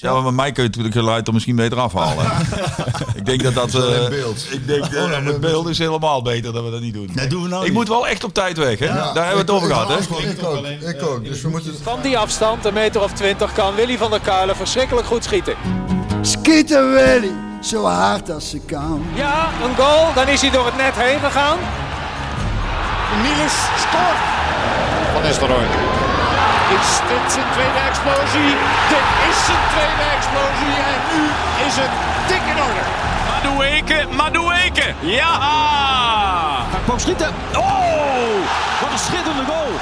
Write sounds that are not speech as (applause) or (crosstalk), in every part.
Ja, maar met mij kun je natuurlijk geluid er misschien beter afhalen. (laughs) ik denk dat dat... Eh, beeld. Ik denk uh, het beeld is helemaal beter dat we dat niet doen. Nee, doen we nou ik niet. moet wel echt op tijd weg, hè? Daar hebben we het over gehad, hè? Ik ook, ik ook. Dus we moeten... Van die afstand, een meter of twintig, kan Willy van der Kuilen verschrikkelijk goed schieten. Schieten Willy, zo hard als ze kan. Ja, een goal, dan is hij door het net heen gegaan. Niels scoort. Van Nistelrooy. Is dit zijn tweede explosie? Dit is zijn tweede explosie en nu is het dik in orde. Madueke, Madueke. Ja! Hij kwam schieten. Oh! Wat een schitterende goal.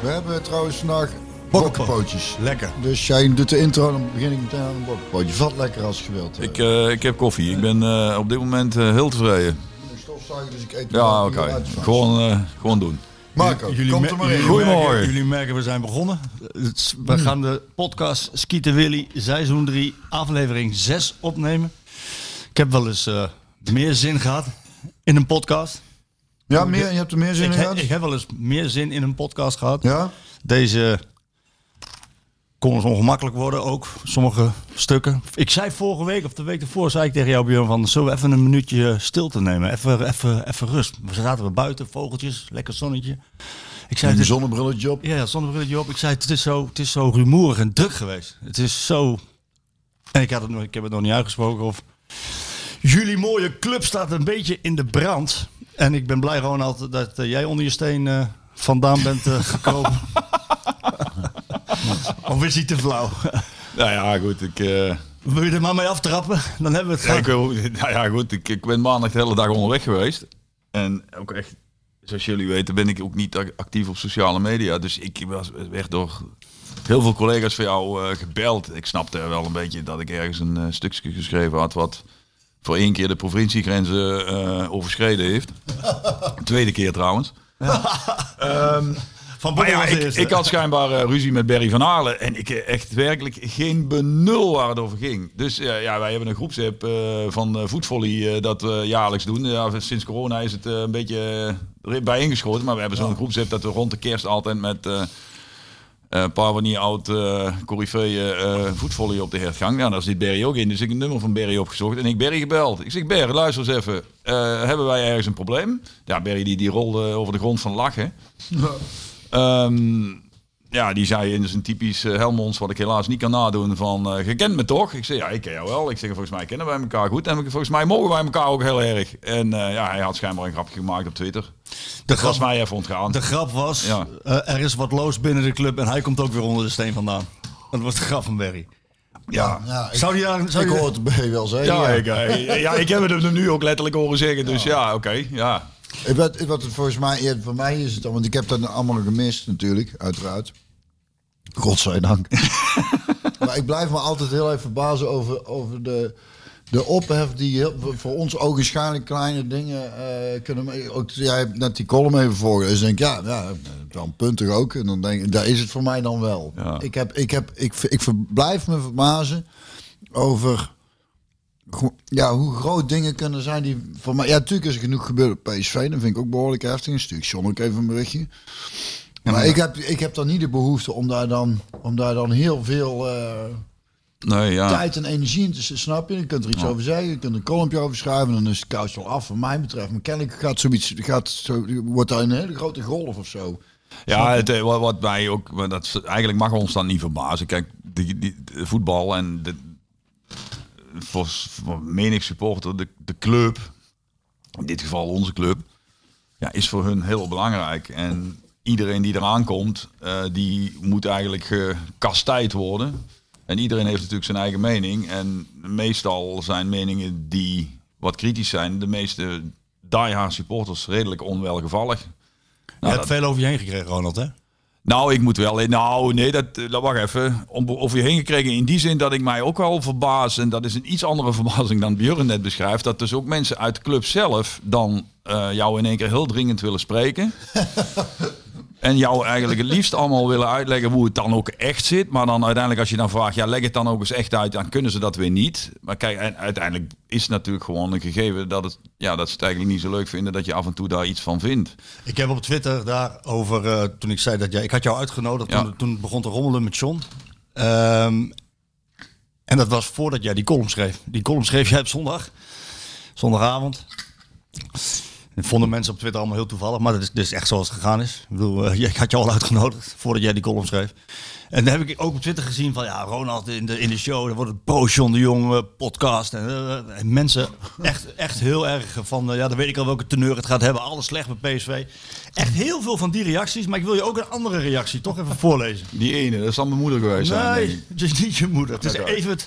We hebben trouwens vandaag bokkenpootjes. Lekker. Dus jij doet de intro, dan begin ik meteen aan een bokkenpootje. Vat lekker als je wilt. Ik, eh, ik heb koffie. Ik ben eh, op dit moment eh, heel tevreden. Ik stofzuigen, dus ik eet Ja, oké. Gewoon, eh, gewoon doen. Marco, komt me- er maar in. jullie Goedemorgen. merken- Jullie merken, we zijn begonnen. We gaan de podcast Skieten Willy, seizoen 3, aflevering 6 opnemen. Ik heb wel eens eh, meer zin gehad in een podcast. Ja, meer, je hebt er meer zin Ik, in he- gehad? ik heb wel eens meer zin in een podcast gehad. Ja? Deze kon eens ongemakkelijk worden, ook sommige stukken. Ik zei vorige week of de week ervoor, zei ik tegen jou Björn van, zullen we even een minuutje stilte nemen? Even, even, even rust. We zaten we buiten, vogeltjes, lekker zonnetje. Ik zei, Een is- zonnebrilletje op. ja, zonnebrilletje op. Ik zei, het is, zo, het is zo rumoerig en druk geweest. Het is zo... En ik, had het, nog- ik heb het nog niet uitgesproken of... Jullie mooie club staat een beetje in de brand. En ik ben blij Ronald dat eh, jij onder je steen eh, vandaan bent eh, gekomen. (laughs) (laughs) of is hij te flauw? (laughs) Nou ja, goed. Ik, eh, Wil je er maar mee aftrappen? Dan hebben we het ja, ik, gehad. wil- (laughs) nou ja, goed. Ik, ik ben maandag de hele dag onderweg geweest. En ook echt, zoals jullie weten, ben ik ook niet ac- actief op sociale media. Dus ik was, werd door heel veel collega's van jou eh, gebeld. Ik snapte wel een beetje dat ik ergens een eh, stukje geschreven had wat voor één keer de provinciegrenzen overschreden heeft. Tweede keer trouwens. Ehm, Van maar ja, ik, had schijnbaar eh, ruzie met Barry van Aalen. En ik eh, echt werkelijk geen benul waar het over ging. Dus eh, ja, wij hebben een groepsapp van voetvolley dat we jaarlijks doen. Ja, sinds corona is het een beetje bijeengeschoten. Maar we hebben zo'n groepsapp dat we rond de kerst altijd met... een paar van die oud uh, corifeeën uh, voetvolley op de hertgang. Nou, daar zit Berry ook in. Dus ik heb een nummer van Berry opgezocht en ik Berry gebeld. Ik zeg, Berry, luister eens even. Uh, hebben wij ergens een probleem? Ja, Berry die, die rolde over de grond van lachen. Ja. Um, ja, die zei in zijn typisch uh, Helmonds, wat ik helaas niet kan nadoen, van uh, je kent me toch? Ik zeg, ja, ik ken jou wel. Ik zeg, volgens mij kennen wij elkaar goed. En volgens mij mogen wij elkaar ook heel erg. En uh, ja, hij had schijnbaar een grapje gemaakt op Twitter. De grap was mij even ontgaan. De grap was, ja. uh, er is wat loos binnen de club en hij komt ook weer onder de steen vandaan. Dat was de grap van Berry. Ja, ja ik, zou die daar, zou ik die... hoor het bij wel zeggen. Ja, ja. Ik, ja, ik heb het hem nu ook letterlijk horen zeggen. Dus ja, ja oké, okay, ja. Wat, wat het volgens mij, ja, voor mij is het dan, want ik heb dat allemaal gemist natuurlijk, uiteraard. Godzijdank. (laughs) maar ik blijf me altijd heel even verbazen over, over de, de ophef die heel, voor ons ogenschijnlijk kleine dingen uh, kunnen. Ook, jij hebt net die column even voorgelezen. Dus denk ik, ja, ja, dan puntig ook. En dan denk ik, daar is het voor mij dan wel. Ja. Ik, heb, ik, heb, ik, ik blijf me verbazen over ja, hoe groot dingen kunnen zijn die voor mij. Ja, natuurlijk is er genoeg gebeurd op PSV. Dan vind ik ook behoorlijk heftig. Een stuk John ook even een berichtje. Maar, maar ik, heb, ik heb dan niet de behoefte om daar dan, om daar dan heel veel uh, nee, ja. tijd en energie in te snap je. Je kunt er iets ja. over zeggen, je kunt een columnje over schrijven. Dan is het kous wel af, wat mij betreft. Maar kennelijk gaat zoiets, gaat zo, wordt daar een hele grote golf of zo. Ja, het, wat, wat mij ook, dat, eigenlijk mag ons dan niet verbazen. Kijk, die, die, voetbal en de, voor, menig supporter, de, de club, in dit geval onze club, ja, is voor hun heel belangrijk. En iedereen die eraan komt, uh, die moet eigenlijk gekastijd worden. En iedereen heeft natuurlijk zijn eigen mening. En meestal zijn meningen die wat kritisch zijn, de meeste diehard supporters redelijk onwelgevallig. Nou, je hebt dat, veel over je heen gekregen, Ronald, hè? Nou, ik moet wel. Nou, nee, dat, dat wacht even. Om, over je heen gekregen in die zin dat ik mij ook al verbaas. En dat is een iets andere (laughs) verbazing dan Björn net beschrijft. Dat dus ook mensen uit de club zelf dan uh, jou in één keer heel dringend willen spreken. (laughs) En jou eigenlijk het liefst allemaal willen uitleggen hoe het dan ook echt zit. Maar dan uiteindelijk als je dan vraagt, ja leg het dan ook eens echt uit. Dan kunnen ze dat weer niet. Maar kijk, en uiteindelijk is het natuurlijk gewoon een gegeven dat, het, ja, dat ze het eigenlijk niet zo leuk vinden dat je af en toe daar iets van vindt. Ik heb op Twitter daarover, eh toen ik zei dat jij, ik had jou uitgenodigd, Ja. toen, toen het begon te rommelen met John. Ehm, en dat was voordat jij die column schreef. Die column schreef jij op zondag, zondagavond. Dat vonden mensen op Twitter allemaal heel toevallig, maar dat is, is echt zoals het gegaan is. Ik bedoel, eh, (laughs) ik had jou al uitgenodigd voordat jij die column schreef. En dan heb ik ook op Twitter gezien van, ja, Ronald in de, in de show, dan wordt het John de Jong eh, podcast. En, eh, en mensen echt, echt heel erg van, ja, dan weet ik al welke teneur het gaat hebben. Alles slecht bij PSV. Echt heel veel van die reacties, maar ik wil je ook een andere reactie toch even voorlezen. Die ene, dat is dan mijn moeder geweest. zijn, Nee, het is niet je moeder. Het is even,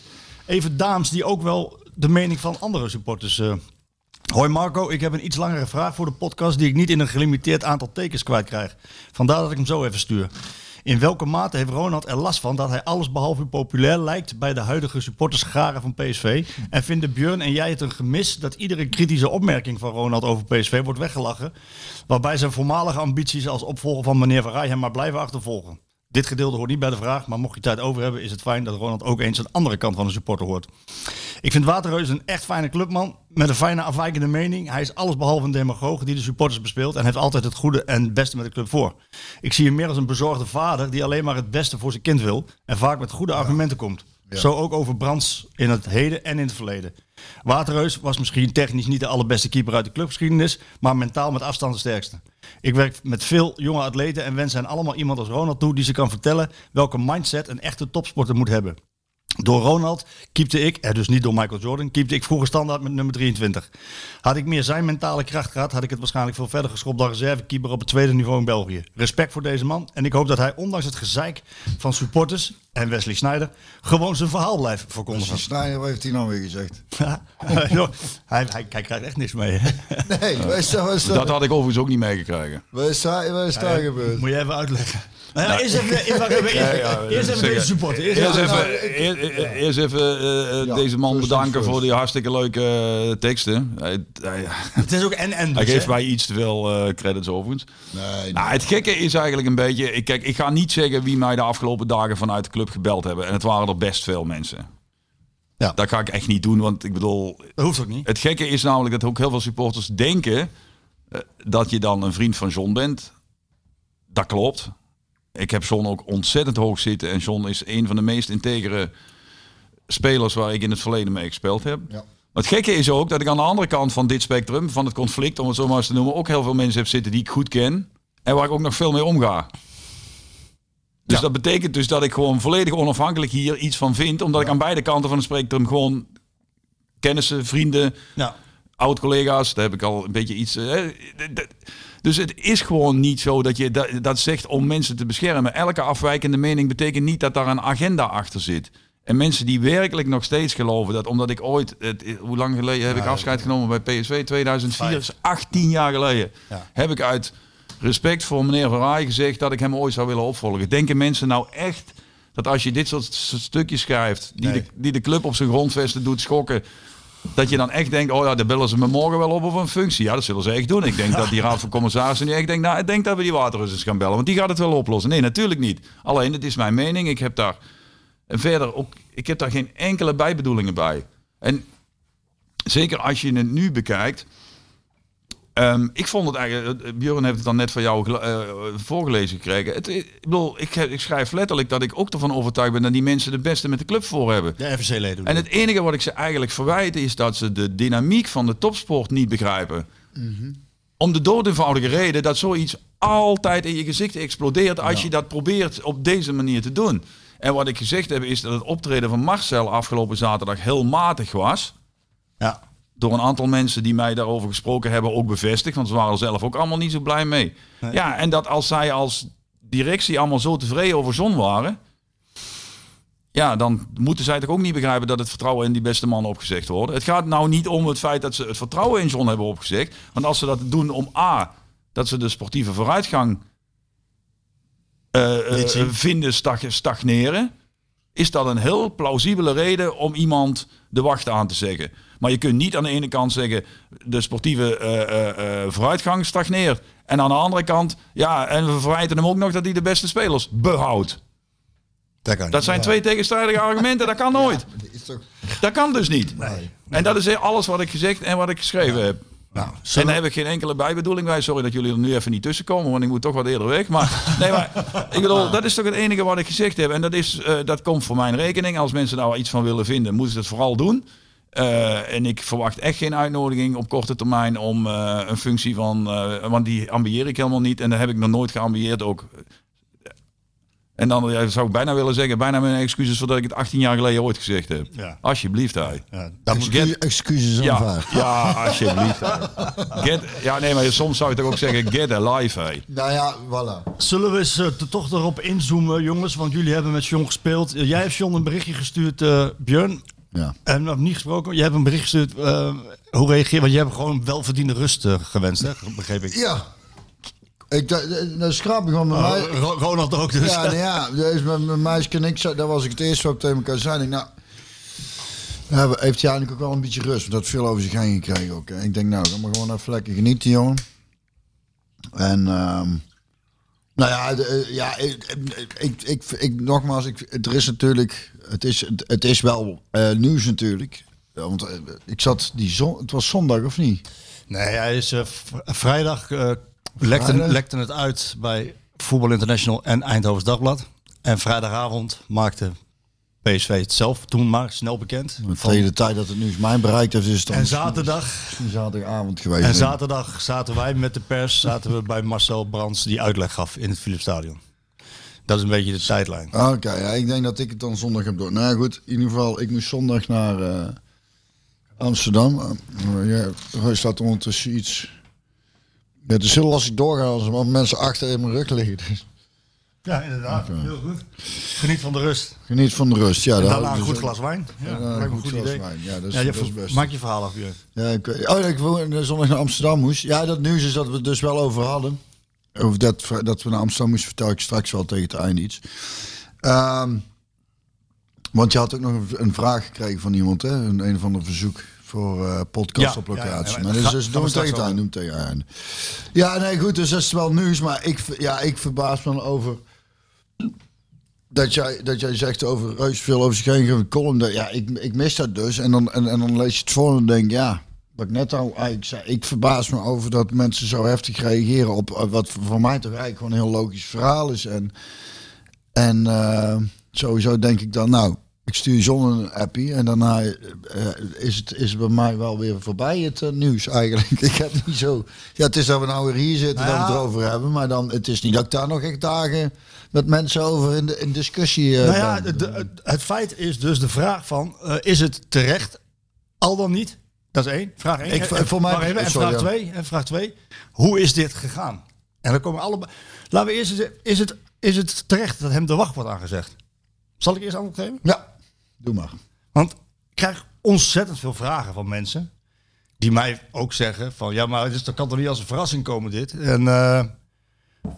even dames die ook wel de mening van andere supporters. Hoi Marco, ik heb een iets langere vraag voor de podcast die ik niet in een gelimiteerd aantal tekens kwijtkrijg. Vandaar dat ik hem zo even stuur. In welke mate heeft Ronald er last van dat hij alles behalve populair lijkt bij de huidige supportersgaren van PSV? En vinden Björn en jij het een gemis dat iedere kritische opmerking van Ronald over PSV wordt weggelachen? Waarbij zijn voormalige ambities als opvolger van meneer Van hem maar blijven achtervolgen. Dit gedeelte hoort niet bij de vraag, maar mocht je tijd over hebben, is het fijn dat Ronald ook eens een andere kant van de supporter hoort. Ik vind Waterreus een echt fijne clubman met een fijne afwijkende mening. Hij is allesbehalve een demagoog die de supporters bespeelt en heeft altijd het goede en het beste met de club voor. Ik zie hem meer als een bezorgde vader die alleen maar het beste voor zijn kind wil en vaak met goede argumenten komt. Zo ook over Brands in het heden en in het verleden. Waterreus was misschien technisch niet de allerbeste keeper uit de clubgeschiedenis, maar mentaal met afstand de sterkste. Ik werk met veel jonge atleten en wens hen allemaal iemand als Ronald toe die ze kan vertellen welke mindset een echte topsporter moet hebben. Door Ronald keepte ik, en dus niet door Michael Jordan, keepte ik vroeger standaard met nummer 23. Had ik meer zijn mentale kracht gehad, had ik het waarschijnlijk veel verder geschopt dan reservekeeper op het tweede niveau in België. Respect voor deze man en ik hoop dat hij ondanks het gezeik van supporters en Wesley Sneijder gewoon zijn verhaal blijft verkondigen. Snijder, wat heeft hij nou weer gezegd? (laughs) hij, hij, hij krijgt echt niks mee. hè? Nee, Dat had ik overigens ook niet meegekregen. wat is daar gebeurd? Moet je even uitleggen. Nou ja, eerst even, eerst, even, (laughs) eerst, eerst even deze supporter. Eerst Eerst even- even, eerst eh, eh, Ja, deze man bedanken voor die hartstikke leuke eh, teksten. Hij, hij, Het is ook en en. hij dus, geeft hè? mij iets te veel credits overigens. Nee, nee. Nou, het gekke is eigenlijk een beetje... Ik, kijk, ik ga niet zeggen wie mij de afgelopen dagen vanuit de club gebeld hebben. En het waren er best veel mensen. Ja. Dat ga ik echt niet doen, want ik bedoel... Dat hoeft ook niet. Het gekke is namelijk dat ook heel veel supporters denken dat je dan een vriend van John bent. Dat klopt. Ik heb John ook ontzettend hoog zitten. En John is een van de meest integere spelers waar ik in het verleden mee gespeeld heb. Ja. Maar het gekke is ook dat ik aan de andere kant van dit spectrum, van het conflict, om het zo maar eens te noemen, ook heel veel mensen heb zitten die ik goed ken. En waar ik ook nog veel mee omga. Dus Ja. dat betekent dus dat ik gewoon volledig onafhankelijk hier iets van vind. Omdat ik aan beide kanten van het spectrum gewoon kennissen, vrienden, Ja. Oud-collega's, daar heb ik al een beetje iets. eh, d- dus het is gewoon niet zo dat je dat, dat zegt om mensen te beschermen. Elke afwijkende mening betekent niet dat daar een agenda achter zit. En mensen die werkelijk nog steeds geloven dat omdat ik ooit, het, hoe lang geleden heb ik afscheid genomen bij PSV? 2004, dat is 18 jaar geleden. Ja. Heb ik uit respect voor meneer Rij gezegd dat ik hem ooit zou willen opvolgen. Denken mensen nou echt dat als je dit soort stukjes schrijft, die, Nee. de, die de club op zijn grondvesten doet schokken, dat je dan echt denkt, oh ja, daar bellen ze me morgen wel op of een functie. Ja, dat zullen ze echt doen. Ik denk dat die raad van commissarissen nu echt denkt, nou, ik denk dat we die waterrussers gaan bellen, want die gaat het wel oplossen. Nee, natuurlijk niet. Alleen, het is mijn mening. Ik heb daar en verder ook, ik heb daar geen enkele bijbedoelingen bij. En zeker als je het nu bekijkt. Ehm, ik vond het eigenlijk, eh, Björn heeft het dan net van jou eh, voorgelezen gekregen. Het, ik bedoel, ik, ik schrijf letterlijk dat ik ook ervan overtuigd ben dat die mensen de beste met de club voor hebben. De FVC-leden. En het enige wat ik ze eigenlijk verwijt is dat ze de dynamiek van de topsport niet begrijpen. Om de doodeenvoudige reden dat zoiets altijd in je gezicht explodeert als je dat probeert op deze manier te doen. En wat ik gezegd heb is dat het optreden van Marcel afgelopen zaterdag heel matig was. Ja. Door een aantal mensen die mij daarover gesproken hebben ook bevestigd. Want ze waren er zelf ook allemaal niet zo blij mee. Nee. Ja, en dat als zij als directie allemaal zo tevreden over Zon waren. Ja, dan moeten zij toch ook niet begrijpen dat het vertrouwen in die beste man opgezegd wordt. Het gaat nou niet om het feit dat ze het vertrouwen in Zon hebben opgezegd. Want als ze dat doen om A, dat ze de sportieve vooruitgang eh, eh, vinden stag- stagneren. is dat een heel plausibele reden om iemand de wacht aan te zeggen. Maar je kunt niet aan de ene kant zeggen de sportieve eh, eh, vooruitgang stagneert. En aan de andere kant, ja, en we verwijten hem ook nog dat hij de beste spelers behoudt. Dat, zijn twee tegenstrijdige argumenten, dat kan nooit. Is toch... Dat kan dus niet. En dat is alles wat ik gezegd en wat ik geschreven heb. Nou, En zullen daar heb ik geen enkele bijbedoeling bij. Sorry dat jullie er nu even niet tussen komen, want ik moet toch wat eerder weg. Maar, (laughs) nee, maar ik bedoel, dat is toch het enige wat ik gezegd heb. En dat, is, eh, dat komt voor mijn rekening. Als mensen daar iets van willen vinden, moeten ze het vooral doen. Eh, en ik verwacht echt geen uitnodiging op korte termijn om eh, een functie van... want die ambieer ik helemaal niet. En dat heb ik nog nooit geambieerd ook. En dan ja, zou ik bijna willen zeggen, bijna mijn excuses voor dat ik het 18 jaar geleden ooit gezegd heb. Ja. Alsjeblieft, hij. ja, dat moet Excuus- excuses Ja, aanvaard. ja, alsjeblieft. Get, ja, nee, maar soms zou je toch ook zeggen, get a life, hé. Nou ja, voilà. Zullen we eens eh, toch erop inzoomen, jongens? Want jullie hebben met John gespeeld. Eh, jij hebt John een berichtje gestuurd, eh Björn. Ja. En we hebben niet gesproken. Jij hebt een bericht gestuurd. eh, hoe reageer Want jij hebt gewoon welverdiende rust gewenst, hè? begreep ik. Ja. Ik, dat, dat is grappig, want bij Oh, mij... Ronald ook dus. Ja, nou ja, is met mijn meisje en ik, dat was ik het eerste wat ik tegen elkaar zei. Ik, nou, ja, heeft hij eigenlijk ook wel een beetje rust, want dat veel over zich heen gekregen ook. hè. Ik denk, nou, ga maar gewoon even lekker genieten, jongen. En, ehm, nou ja, de- eh, ja ik, ik, ik, ik, nogmaals, ik, er is natuurlijk, het is, het, het is wel eh, nieuws natuurlijk. Ja, want eh, ik zat die zon, het was zondag of niet? Nee, hij is eh, vrijdag eh, lekte, het uit bij Voetbal International en Eindhovens Dagblad. En vrijdagavond maakte PSV het zelf toen maar snel bekend. De tijd dat het nieuws mij bereikt heeft, is het en zaterdag, zaterdagavond geweest. en zaterdag zaten wij met de pers zaten we bij Marcel Brands die uitleg gaf in het Philipsstadion. Dat is een beetje de tijdlijn. Oké, ja, ik denk dat ik het dan zondag heb door. Nou goed, in ieder geval, ik moest zondag naar eh, Amsterdam. Uh, ja, er staat ondertussen iets. Het is heel lastig doorgaan als er mensen achter in mijn rug liggen. Dus Ja, inderdaad. Heel goed. Geniet van de rust. geniet van de rust. Ja, En daarna een goed dus glas wijn. Ja, een goed idee. wijn. Ja, dat is, Ja, je dat is ver- best. maak je verhaal af, Björn. Ja, ik, oh, ik woon zondag naar Amsterdam moest. Ja, dat nieuws is dat we het dus wel over hadden. Over dat, dat we naar Amsterdam moesten, vertel ik straks wel tegen het einde iets. Ehm, want je had ook nog een, een vraag gekregen van iemand, hè? Een, een of ander verzoek voor eh, podcast Ja, op locatie. ja, maar dus, dus we tegen. Doen we tegen einde. Ja, nee, goed, dus dat is wel nieuws. Maar ik, ja, ik verbaas me over dat jij, dat jij zegt over reus veel over zich heen column. Dat, ja, ik, ik mis dat dus. En dan, en, en dan lees je het voor en denk ja, wat ik net al eigenlijk zei. Ik verbaas me over dat mensen zo heftig reageren op eh, wat voor mij toch eigenlijk gewoon een heel logisch verhaal is. En, en eh, sowieso denk ik dan, nou, ik stuur John een appie en daarna eh, is, het, is het bij mij wel weer voorbij het eh, nieuws eigenlijk. (laughs) ik heb niet zo... Ja, het is dat we nou weer hier zitten, Nou dat we ja. het erover hebben. Maar dan, het is niet dat ik daar nog echt dagen met mensen over in, de, in discussie eh, Nou ja, de- het- feit is dus de vraag van, eh, is het terecht? Al dan niet? Dat is één. Vraag één. Ik- En- voor mij-. En vraag ja. twee. En vraag twee. Hoe is dit gegaan? En dan komen allebei. Laten we eerst eens, is het, is het terecht dat hem de wacht wordt aangezegd? Zal ik eerst antwoord geven? Ja, doe maar. Want ik krijg ontzettend veel vragen van mensen. Die mij ook zeggen van ja, maar dus, dat kan toch niet als een verrassing komen dit. En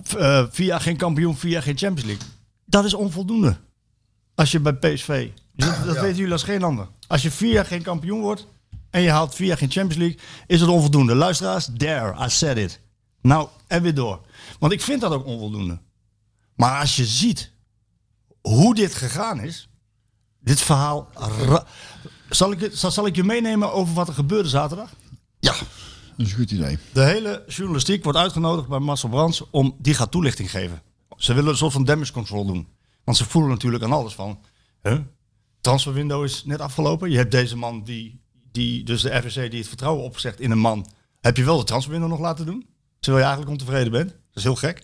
v- eh, via geen kampioen, via geen Champions League. Dat is onvoldoende. Als je bij PSV, dat, dat weten jullie als geen ander. Als je vier jaar geen kampioen wordt en je haalt vier jaar geen Champions League, is het onvoldoende. Luisteraars, there, I said it. Nou, en weer door. Want ik vind dat ook onvoldoende. Maar als je ziet hoe dit gegaan is, dit verhaal. Zal ik, zal, zal ik je meenemen over wat er gebeurde zaterdag? Ja, dat is een goed idee. De hele journalistiek wordt uitgenodigd bij Marcel Brands om die gaat toelichting geven. Ze willen een soort van damage control doen. Want ze voelen natuurlijk aan alles van. Huh? Transferwindow is net afgelopen. Je hebt deze man die, die dus de FSC die het vertrouwen opzegt in een man. Heb je wel de transferwindow nog laten doen? Terwijl je eigenlijk ontevreden bent. Dat is heel gek.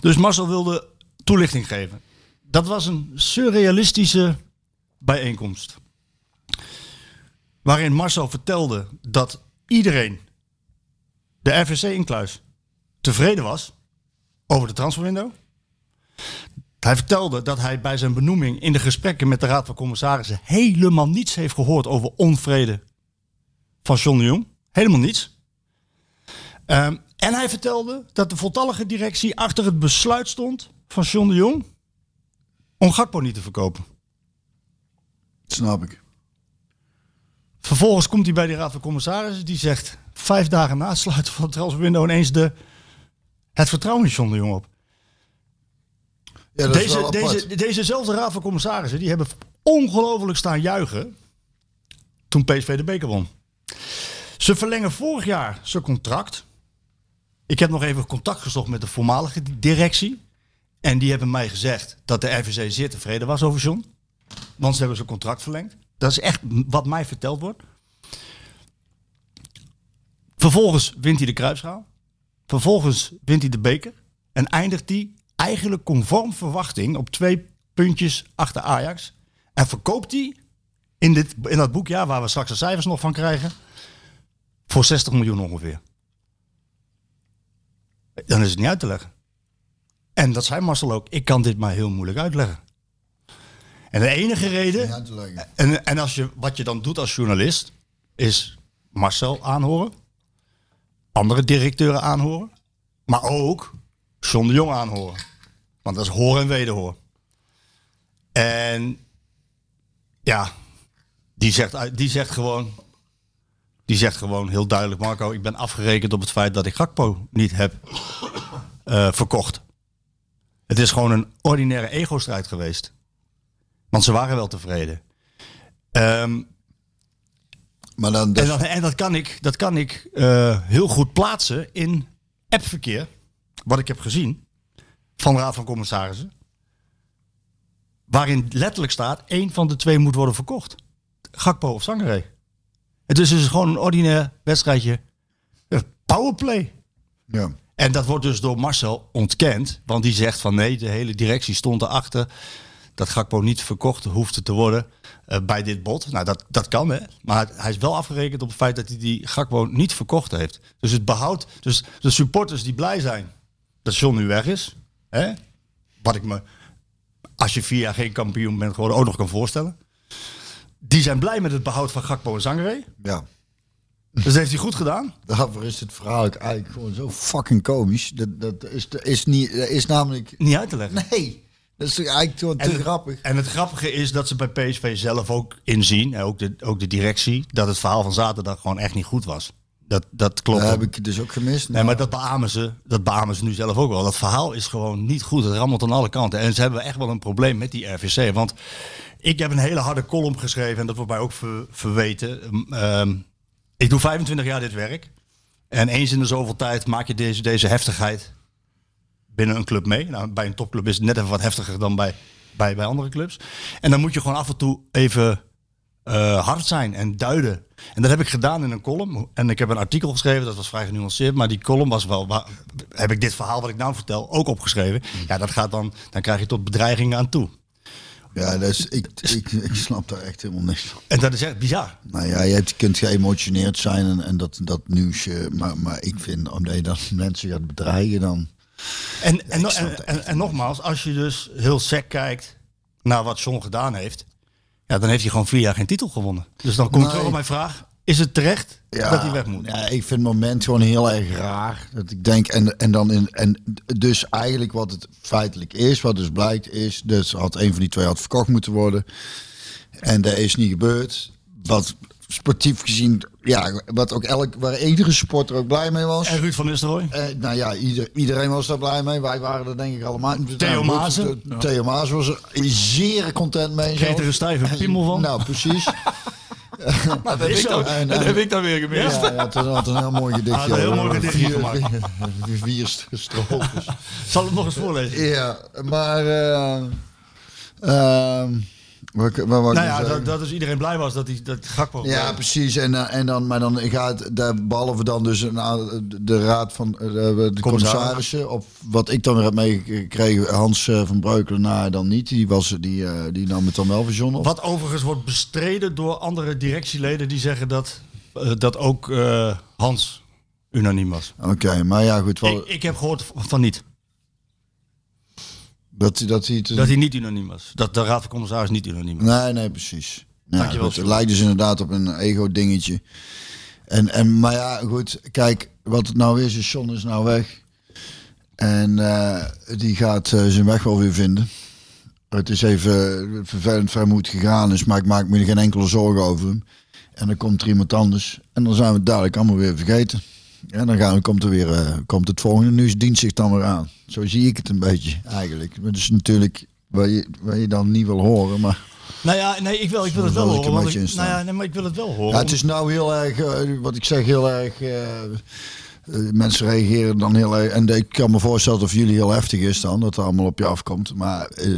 Dus Marcel wilde toelichting geven. Dat was een surrealistische bijeenkomst. Waarin Marcel vertelde dat iedereen, de FSC incluis, tevreden was over de transferwindow. Hij vertelde dat hij bij zijn benoeming in de gesprekken met de Raad van Commissarissen helemaal niets heeft gehoord over onvrede van John de Jong. Helemaal niets. Ehm, en hij vertelde dat de voltallige directie achter het besluit stond van John de Jong om Gakpo niet te verkopen. Snap ik. Vervolgens komt hij bij die raad van commissarissen. Die zegt vijf dagen na het sluiten van het transferwindow ineens de, het vertrouwen in John de Jong op. Ja, dat is Deze, deze, dezezelfde raad van commissarissen die hebben ongelooflijk staan juichen toen PSV de beker won. Ze verlengen vorig jaar zijn contract. Ik heb nog even contact gezocht met de voormalige directie. En die hebben mij gezegd dat de RVC zeer tevreden was over John. Want ze hebben zijn contract verlengd. Dat is echt wat mij verteld wordt. Vervolgens wint hij de Kruipschaal. Vervolgens wint hij de beker. En eindigt hij eigenlijk conform verwachting op twee puntjes achter Ajax. En verkoopt hij in, dit, in dat boekjaar, waar we straks de cijfers nog van krijgen, voor 60 miljoen ongeveer. Dan is het niet uit te leggen. En dat zei Marcel ook. Ik kan dit maar heel moeilijk uitleggen. En de enige reden. En, en als je, wat je dan doet als journalist, is Marcel aanhoren. Andere directeuren aanhoren. Maar ook John de Jong aanhoren. Want dat is hoor en wederhoor. En ja, die zegt, die zegt gewoon. Die zegt gewoon heel duidelijk, Marco, ik ben afgerekend op het feit dat ik Gakpo niet heb eh, verkocht. Het is gewoon een ordinaire ego-strijd geweest. Want ze waren wel tevreden. Ehm, Maar dan, en, dat, dat, en dat kan ik, dat kan ik eh, heel goed plaatsen in appverkeer. Wat ik heb gezien van de Raad van Commissarissen. Waarin letterlijk staat: één van de twee moet worden verkocht. Gakpo of Sangaré. Het is dus gewoon een ordinair wedstrijdje. Powerplay. ja. En dat wordt dus door Marcel ontkend. Want die zegt van nee, de hele directie stond erachter dat Gakpo niet verkocht hoefde te worden eh, bij dit bod. Nou, dat, dat kan hè. Maar hij is wel afgerekend op het feit dat hij die Gakpo niet verkocht heeft. Dus het behoud, dus de supporters die blij zijn dat John nu weg is. Hè? Wat ik me, als je vier jaar geen kampioen bent geworden, ook nog kan voorstellen. Die zijn blij met het behoud van Gakpo en Zangeré. ja. Dus dat heeft hij goed gedaan. (laughs) Daarvoor is het verhaal eigenlijk gewoon zo fucking komisch. Dat, dat, is, is, niet, is namelijk... Niet uit te leggen. Nee, dat is eigenlijk gewoon te het- grappig. En het grappige is dat ze bij PSV zelf ook inzien, en ook de, ook de directie, dat het verhaal van zaterdag gewoon echt niet goed was. Dat, dat klopt. Dat heb ik dus ook gemist. Nee, maar dat beamen, ze, dat beamen ze nu zelf ook wel. Dat verhaal is gewoon niet goed. Het rammelt aan alle kanten. En ze hebben echt wel een probleem met die RVC. Want ik heb een hele harde column geschreven. En dat wordt mij ook ver- verweten. Ehm, ik doe 25 jaar dit werk. En eens in de zoveel tijd maak je deze, deze heftigheid binnen een club mee. Nou, bij een topclub is het net even wat heftiger dan bij, bij, bij andere clubs. En dan moet je gewoon af en toe even eh, hard zijn en duiden. En dat heb ik gedaan in een column. En ik heb een artikel geschreven, dat was vrij genuanceerd. Maar die column was wel, wa- heb ik dit verhaal wat ik nou vertel ook opgeschreven. Ja, dat gaat dan, dan krijg je tot bedreigingen aan toe. Ja, is, ik, ik, ik snap daar echt helemaal niks van. En dat is echt bizar. Nou ja, je kunt geëmotioneerd zijn en, en dat, dat nieuwsje. Maar, maar ik vind, omdat je dan mensen gaat bedreigen, dan... En, en, en, en, en nogmaals, als je dus heel sec kijkt naar wat John gedaan heeft. Ja, dan heeft hij gewoon vier jaar geen titel gewonnen. Dus dan kom ik Nee. terug op mijn vraag. Is het terecht dat hij weg moet? Ja, ik vind het moment gewoon heel erg raar. Dat ik denk, en, en dan in, en dus eigenlijk wat het feitelijk is, wat dus blijkt, is, dus had een van die twee had verkocht moeten worden. En dat is niet gebeurd. Wat sportief gezien, ja, wat ook elk, waar iedere supporter ook blij mee was. En Ruud van Nistelrooy? Eh, nou ja, ieder, iedereen was daar blij mee. Wij waren er denk ik allemaal. Theo Nou, goed, Maassen? eh, Theo Maas was er zeer content mee. Kreeg er een stijve piemel van? Nou, precies. (laughs) (laughs) dat heb, ik dan, En- dat heb ik dan weer gemist. Ja, ja, het had een heel mooi gedichtje. Ah, een heel mooi gedichtje vier, gemaakt. vier, vier strofes. Zal ik het nog eens voorlezen? ja, maar... eh ehm, wat, wat, wat Nou ja, dat, dat dus iedereen blij was dat hij dat Gakpo... Ja, precies. En, eh, en dan, maar dan gaat daar, behalve dan dus a- de, raad van eh, de, commissarissen, op wat ik dan weer heb meegekregen, Hans eh, van Breukelen na dan niet. Die, was, die, die nam het dan wel verzonnen. op. Wat overigens wordt bestreden door andere directieleden die zeggen dat, dat ook Hans unaniem was. Oké, maar ja, goed. Wel, Ik, ik heb gehoord van niet. Dat, dat hij. Dat hij niet unaniem was. Dat de raad van commissaris niet unaniem was. Nee, nee, precies. Dankjewel, het lijkt dus inderdaad op een ego-dingetje. En, en, maar ja, goed, kijk, wat het nou is, is John is nou weg. En eh, die gaat eh, zijn weg wel weer vinden. het is even vervelend ver moet gegaan is, maar ik maak me geen enkele zorgen over hem. En dan komt er iemand anders en dan zijn we het dadelijk allemaal weer vergeten. En dan gaan, we- komt, er weer, eh, komt het volgende nieuws, dient zich dan weer aan. Zo zie ik het een beetje eigenlijk. Maar Dus natuurlijk, waar je, waar je dan niet wil horen, maar... Nou ja, nee, ik wil, ik wil het wel horen. ik, nou ja, nee, maar ik wil het wel horen. Ja, het is nou heel erg, eh, wat ik zeg, heel erg. eh, eh, mensen reageren dan heel. En ik kan me voorstellen dat voor jullie heel heftig is dan, dat het allemaal op je afkomt. Maar eh,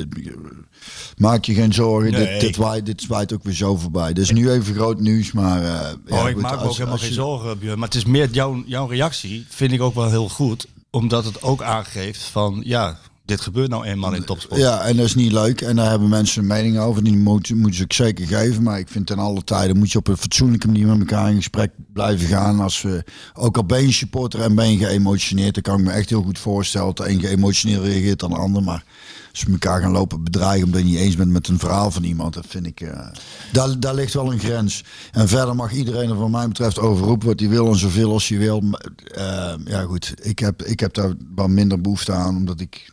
maak je geen zorgen, Nee. dit, dit, waait, dit zwaait ook weer zo voorbij. Dus nu even groot nieuws, maar. eh, ja, oh, ik goed, maak me ook helemaal geen je- zorgen, Björn. Maar het is meer jouw, jouw reactie, vind ik ook wel heel goed. Omdat het ook aangeeft van, ja, dit gebeurt nou eenmaal in topsport. Ja, en dat is niet leuk. En daar hebben mensen een mening over. Die moeten, moeten ze ook zeker geven. Maar ik vind ten alle tijden moet je op een fatsoenlijke manier met elkaar in gesprek blijven gaan. Als we, ook al ben je supporter en ben je geëmotioneerd, dan kan ik me echt heel goed voorstellen dat de een geëmotioneerd reageert dan de ander. Maar als we elkaar gaan lopen bedreigen omdat je niet eens bent met een verhaal van iemand, dat vind ik. eh, daar, daar ligt wel een grens. En verder mag iedereen er, wat mij betreft, over roepen wat hij wil en zoveel als hij wil. Eh, ja, goed. Ik heb, ik heb daar wat minder behoefte aan, omdat ik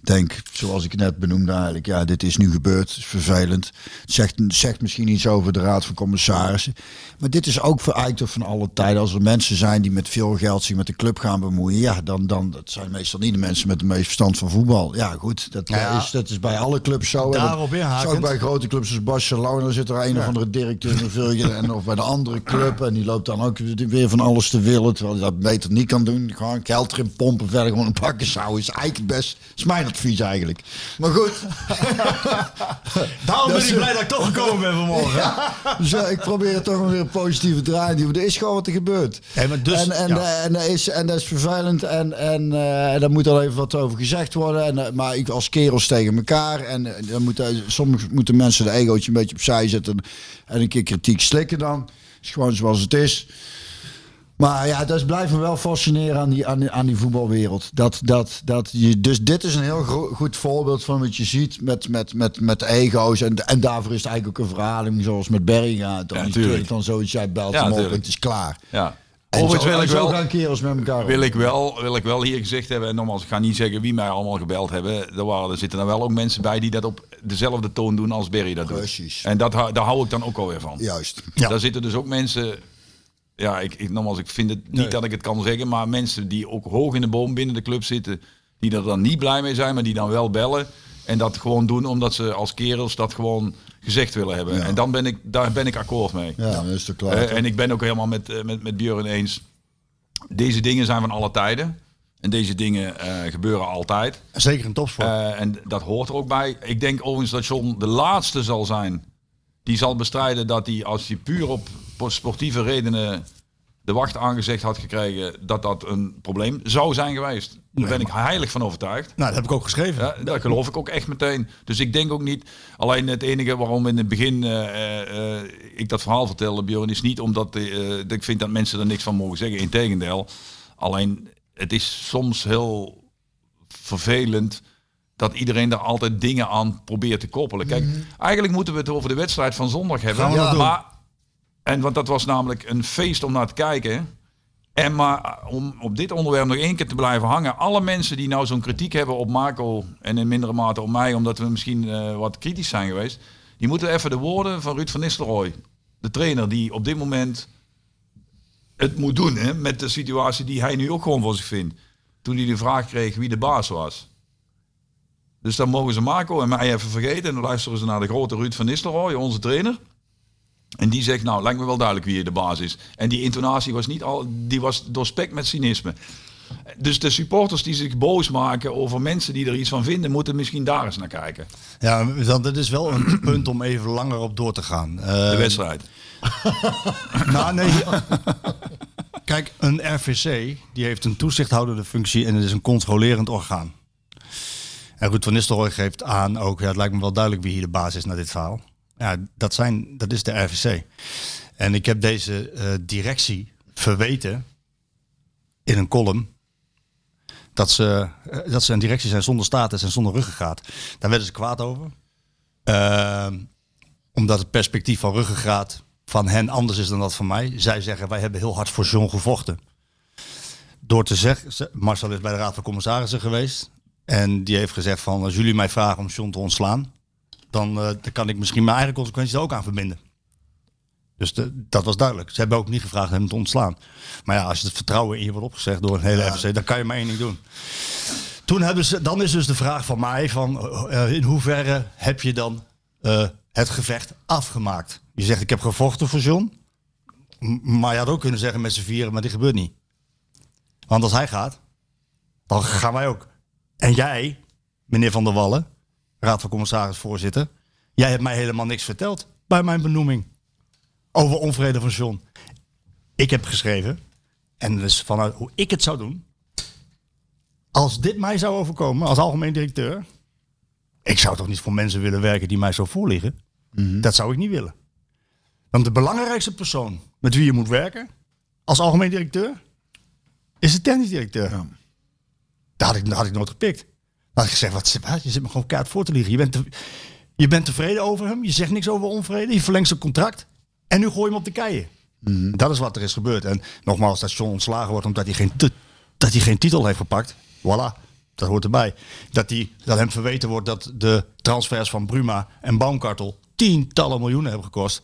denk, zoals ik net benoemde eigenlijk, ja, dit is nu gebeurd, is vervelend. Het zegt, zegt misschien iets over de Raad van Commissarissen. Maar dit is ook vereist van alle tijden. Als er mensen zijn die met veel geld zich met de club gaan bemoeien, ja, dan, dan dat zijn meestal niet de mensen met de meest verstand van voetbal. Ja, goed, dat, Ja. Is, dat is bij alle clubs zo. Daarop is inhakend. ook bij grote clubs als Barcelona zit er een of andere directeur in en of bij de andere club en die loopt dan ook weer van alles te willen, terwijl hij dat beter niet kan doen. Gewoon geld erin pompen, verder gewoon een pakken zou is eigenlijk best, is mijn advies eigenlijk. Maar goed. (laughs) Daarom ben ik blij dat ik toch gekomen ben vanmorgen. (laughs) Dus ja, ik probeer het toch weer een positieve draai te. Er is gewoon wat er gebeurt. Maar dus- en, en, ja. eh, en, is, en dat is vervelend. En, en eh, daar moet al even wat over gezegd worden. En, eh, maar ik als kerels tegen elkaar. En eh, dan moeten, soms moeten mensen de egootje een beetje opzij zetten. En een keer kritiek slikken dan. is gewoon zoals het is. Maar ja, dat blijft me wel fascineren aan die, aan die, aan die voetbalwereld. Dat, dat, dat je, dus dit is een heel gro- goed voorbeeld van wat je ziet met, met, met, met ego's. En, en daarvoor is het eigenlijk ook een verhaling zoals met Berry gaat. Dan Ja, is tuurlijk. het dan zoiets, jij belt Ja, hem op en tuurlijk. het is klaar. Ja. En Overigens zo, wil ik wel, gaan kerels met elkaar wil ik wel, wil ik wel hier gezegd hebben, en nogmaals, ik ga niet zeggen wie mij allemaal gebeld hebben. Er, waren, er zitten er wel ook mensen bij die dat op dezelfde toon doen als Berry dat doet. Precies. En dat, daar hou ik dan ook alweer van. Juist. Ja. Daar zitten dus ook mensen. Ja, ik, ik, nogmaals, ik vind het niet Nee. dat ik het kan zeggen, maar mensen die ook hoog in de boom binnen de club zitten, die er dan niet blij mee zijn, maar die dan wel bellen. En dat gewoon doen omdat ze als kerels dat gewoon gezegd willen hebben. Ja. En dan ben ik, daar ben ik akkoord mee. Ja, dat is toch klaar. Eh, en ik ben ook helemaal met, eh, met, met Björn eens. Deze dingen zijn van alle tijden. En deze dingen eh, gebeuren altijd. Zeker in topsport. Eh, en dat hoort er ook bij. Ik denk overigens dat John de laatste zal zijn. Die zal bestrijden dat hij, als hij puur op sportieve redenen de wacht aangezegd had gekregen, dat dat een probleem zou zijn geweest. Daar ben ik heilig van overtuigd. nou, dat heb ik ook geschreven. Ja, dat geloof ik ook echt meteen. Dus ik denk ook niet. Alleen het enige waarom in het begin eh, eh, ik dat verhaal vertelde, Björn, is niet omdat eh, dat ik vind dat mensen er niks van mogen zeggen. Integendeel. Alleen het is soms heel vervelend dat iedereen daar altijd dingen aan probeert te koppelen. Kijk, eigenlijk moeten we het over de wedstrijd van zondag hebben. Maar, en want dat was namelijk een feest om naar te kijken. En maar om op dit onderwerp nog één keer te blijven hangen. Alle mensen die nou zo'n kritiek hebben op Marco en in mindere mate op mij, omdat we misschien eh, wat kritisch zijn geweest. Die moeten even de woorden van Ruud van Nistelrooy, de trainer die op dit moment het moet doen hè, met de situatie die hij nu ook gewoon voor zich vindt. Toen hij de vraag kreeg wie de baas was. Dus dan mogen ze Marco en mij even vergeten. En dan luisteren ze naar de grote Ruud van Nistelrooy, onze trainer. En die zegt, nou, lijkt me wel duidelijk wie hier de baas is. En die intonatie was niet al, die was doorspekt met cynisme. Dus de supporters die zich boos maken over mensen die er iets van vinden, moeten misschien daar eens naar kijken. Ja, dat is wel een (clears throat) punt om even langer op door te gaan. De wedstrijd. (laughs) Nou, nee. Kijk, een RVC die heeft een toezichthoudende functie en het is een controlerend orgaan. En Ruud van Nistelrooy geeft aan ook, ja, het lijkt me wel duidelijk wie hier de baas is naar dit verhaal. Ja, dat, zijn, dat is de RVC. En ik heb deze eh, directie verweten in een column dat ze, eh, dat ze een directie zijn zonder status en zonder ruggengraat. Daar werden ze kwaad over. Ehm, omdat het perspectief van ruggengraat van hen anders is dan dat van mij. Zij zeggen, wij hebben heel hard voor John gevochten. Door te zeggen, ze- Marcel is bij de Raad van Commissarissen geweest. En die heeft gezegd van, als jullie mij vragen om John te ontslaan, dan, eh, dan kan ik misschien mijn eigen consequenties er ook aan verbinden. Dus de- dat was duidelijk. Ze hebben ook niet gevraagd hem te ontslaan. Maar ja, als het vertrouwen in je wordt opgezegd door een hele FC, dan kan je maar één ding doen. Toen hebben ze, dan is dus de vraag van mij van eh, in hoeverre heb je dan eh, het gevecht afgemaakt? Je zegt ik heb gevochten voor John, maar je had ook kunnen zeggen met z'n vieren, maar dit gebeurt niet. Want als hij gaat, dan gaan wij ook. En jij, meneer Van der Wallen, Raad van Commissaris voorzitter, jij hebt mij helemaal niks verteld bij mijn benoeming over onvrede van John. Ik heb geschreven, en dus vanuit hoe ik het zou doen, als dit mij zou overkomen als algemeen directeur, ik zou toch niet voor mensen willen werken die mij zo voorliggen? Dat zou ik niet willen. Want de belangrijkste persoon met wie je moet werken als algemeen directeur is de technisch directeur. Daar, had ik, had ik nooit gepikt. Dan had ik gezegd, wat, wat, je zit me gewoon kaart voor te liegen. Je bent, te- je bent tevreden over hem, je zegt niks over onvrede, je verlengt zijn contract en nu gooi je hem op de keien. Dat is wat er is gebeurd. En nogmaals, dat John ontslagen wordt omdat hij geen, dat hij geen titel heeft gepakt. Voilà, dat hoort erbij. Dat, hij, dat hem verweten wordt dat de transfers van Bruma en Baumkartel tientallen miljoenen hebben gekost.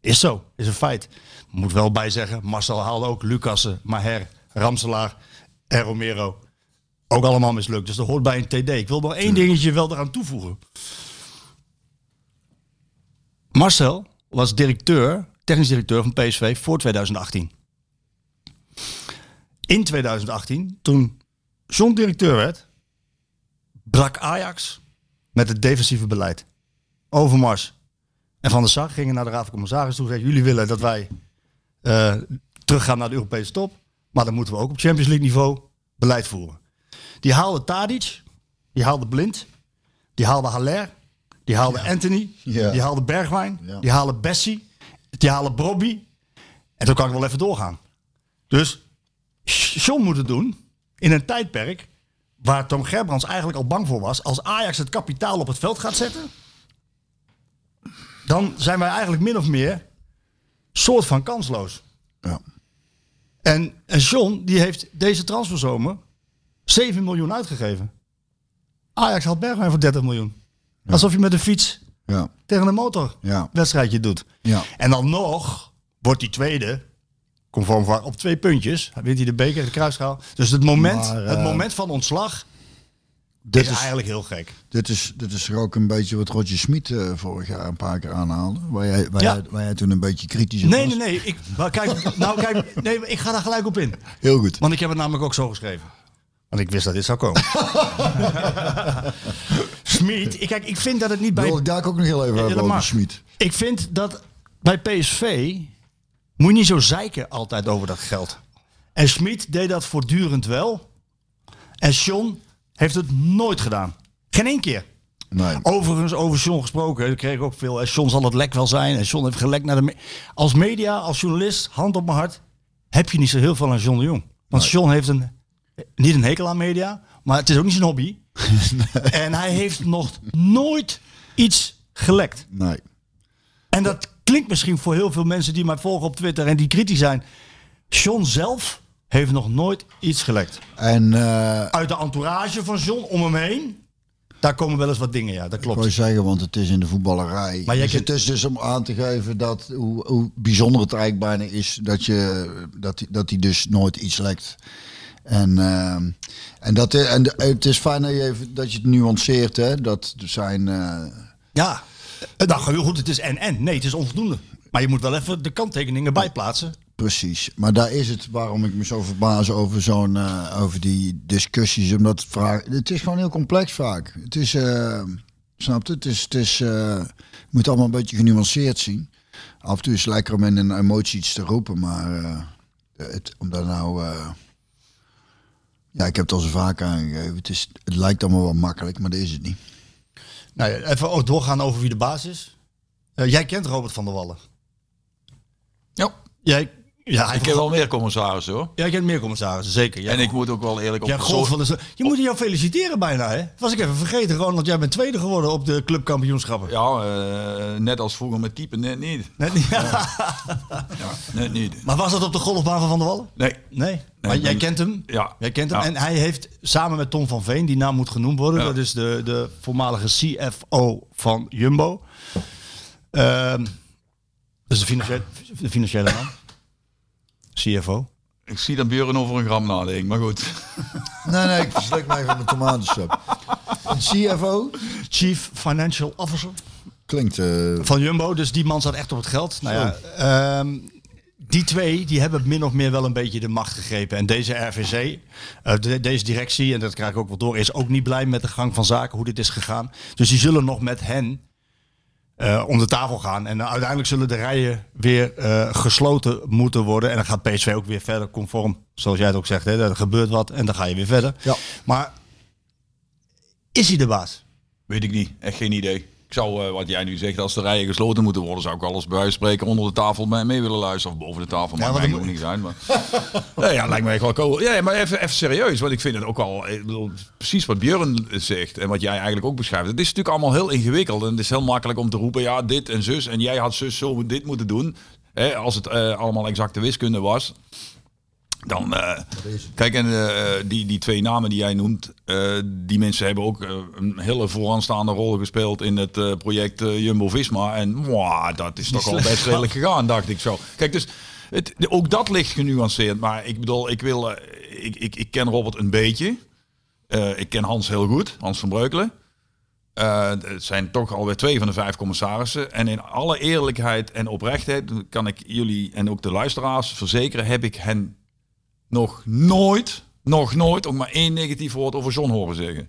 Is zo, is een feit. Moet wel bij zeggen, Marcel haalde ook Lucassen, Maher, Ramselaar en Romero. Ook allemaal mislukt. Dus dat hoort bij een TD. Ik wil nog één dingetje wel eraan toevoegen. Marcel was directeur, technisch directeur van PSV voor 2018. In 2018, toen John directeur werd, brak Ajax met het defensieve beleid. Overmars en Van der Sar gingen naar de Raad van Commissarissen toe en zeiden, jullie willen dat wij eh, teruggaan naar de Europese top, maar dan moeten we ook op Champions League niveau beleid voeren. Die haalde Tadic, die haalde Blind, die haalde Haller, die haalde Anthony, Ja. die haalde Bergwijn, Ja. die haalde Bessie, die haalde Brobby. En zo kan ik wel even doorgaan. Dus John moet het doen in een tijdperk waar Tom Gerbrands eigenlijk al bang voor was. Als Ajax het kapitaal op het veld gaat zetten, dan zijn wij eigenlijk min of meer soort van kansloos. Ja. En, en John, die heeft deze transferzomer 7 miljoen uitgegeven. Ajax had Bergwijn voor 30 miljoen. Alsof je met een fiets Ja. tegen een motor Ja. wedstrijdje doet. Ja. En dan nog wordt die tweede, conform VAR, op twee puntjes. Wint hij de beker, de kruisschaal. Dus het moment, Maar, het eh, moment van ontslag Dit is is, eigenlijk heel gek. dit, is, dit is er ook een beetje wat Roger Smit eh, vorig jaar een paar keer aanhaalde. Waar jij, waar, Ja. jij, waar jij toen een beetje kritisch op Nee, was. nee, nee. Ik, maar kijk, nou, kijk, nee, ik ga daar gelijk op in. Heel goed. Want ik heb het namelijk ook zo geschreven. Want ik wist dat dit zou komen. (laughs) Smit, kijk, ik vind dat het niet bij Wil ik daar ook nog heel even over over. Smit. Ik vind dat bij PSV moet je niet zo zeiken altijd over dat geld. En Smit deed dat voortdurend wel. En John heeft het nooit gedaan. Geen één keer. Nee. Overigens, over John gesproken, ik kreeg ook veel. En John zal het lek wel zijn. En John heeft gelekt naar de. me- Als media, als journalist, hand op mijn hart, heb je niet zo heel veel aan John de Jong. Want John heeft een, niet een hekel aan media, maar het is ook niet zijn hobby. (laughs) En hij heeft nog nooit iets gelekt. nee. En dat klinkt misschien voor heel veel mensen die mij volgen op Twitter en die kritisch zijn. John zelf heeft nog nooit iets gelekt. En eh, Uit de entourage van John om hem heen, daar komen wel eens wat dingen, ja, dat ik wou klopt. zeggen, want het is in de voetballerij. Maar dus het is dus om aan te geven dat hoe, hoe bijzonder het eigenlijk bijna is dat je dat dat hij dus nooit iets lekt. En, eh, en, dat, en het is fijn dat je, even, dat je het nuanceert, hè? Dat zijn. eh, Ja, nou heel goed, het is en en. Nee, het is onvoldoende. Maar je moet wel even de kanttekeningen bijplaatsen. Precies, maar daar is het waarom ik me zo verbaas over zo'n eh, over die discussies, omdat het vraag, het is gewoon heel complex vaak. Het is, eh snap je? Het is, het is, eh, moet allemaal een beetje genuanceerd zien. Af en toe is het lekker om in een emotie iets te roepen, maar eh, het, om daar nou, eh, ja, ik heb het al zo vaak aangegeven. Het is, het lijkt allemaal wel makkelijk, maar dat is het niet. Nou ja, even ook doorgaan over wie de baas is. Eh, jij kent Robert van der Wallen. Ja. Jij, Ja, Ik heb wel meer commissarissen hoor. Ja, ik heb meer commissarissen, zeker. En ik moet ook wel eerlijk op Ja, soort- van de... Je moet jou feliciteren bijna, hè? Was ik even vergeten, Ronald. Jij bent tweede geworden op de clubkampioenschappen. Ja, eh, net als vroeger met keeper, net niet. Net niet- (laughs) Net niet. Maar was dat op de golfbaan van Van der Wallen? Nee. Nee. Maar jij nee. kent hem? Ja. Jij kent hem. Ja. En hij heeft samen met Tom van Veen, die naam moet genoemd worden. Ja. Dat is de, de voormalige CFO van Jumbo. Ehm dat is de financiële, de financiële naam. CFO. Ik zie dat Björn over een gram nadenkt, maar goed. (laughs) Nee, nee, ik verslik mij van mijn tomatensap. Een CFO Chief Financial Officer. klinkt... eh, Van Jumbo, dus die man zat echt op het geld. Nou ja, ehm, die twee die hebben min of meer wel een beetje de macht gegrepen. En deze RVC, eh, de- deze directie, en dat krijg ik ook wel door, is ook niet blij met de gang van zaken, hoe dit is gegaan. Dus die zullen nog met hen eh, om de tafel gaan. En eh, uiteindelijk zullen de rijen weer eh, gesloten moeten worden. En dan gaat PSV ook weer verder conform, zoals jij het ook zegt. Hè, er gebeurt wat en dan ga je weer verder. Ja. Maar is hij de baas? Weet ik niet, echt geen idee. Zou, eh, wat jij nu zegt, als de rijen gesloten moeten worden, zou ik alles bij wijze van spreken onder de tafel mee, mee willen luisteren. Of boven de tafel, maar want mij dan ook niet zijn. Maar... (laughs) nee, ja, lijkt me echt wel cool. Ja, maar even, even serieus, want ik vind het ook al, bedoel, precies wat Björn zegt en wat jij eigenlijk ook beschrijft. Het is natuurlijk allemaal heel ingewikkeld en het is heel makkelijk om te roepen, ja, dit en zus en jij had zus zo dit moeten doen. Hè, als het eh, allemaal exacte wiskunde was. Dan, eh, kijk, en eh, die, die twee namen die jij noemt, eh, die mensen hebben ook een hele vooraanstaande rol gespeeld in het project Jumbo-Visma. En mwah, dat is toch al best redelijk gegaan, dacht ik zo. Kijk, dus het, ook dat ligt genuanceerd. Maar ik bedoel, ik, wil, ik, ik, ik ken Robert een beetje. Ik ken Hans heel goed, Hans van Breukelen. Het zijn toch alweer twee van de vijf commissarissen. En in alle eerlijkheid en oprechtheid kan ik jullie en ook de luisteraars verzekeren, heb ik hen nog nooit, nog nooit, ook maar één negatief woord over John horen zeggen.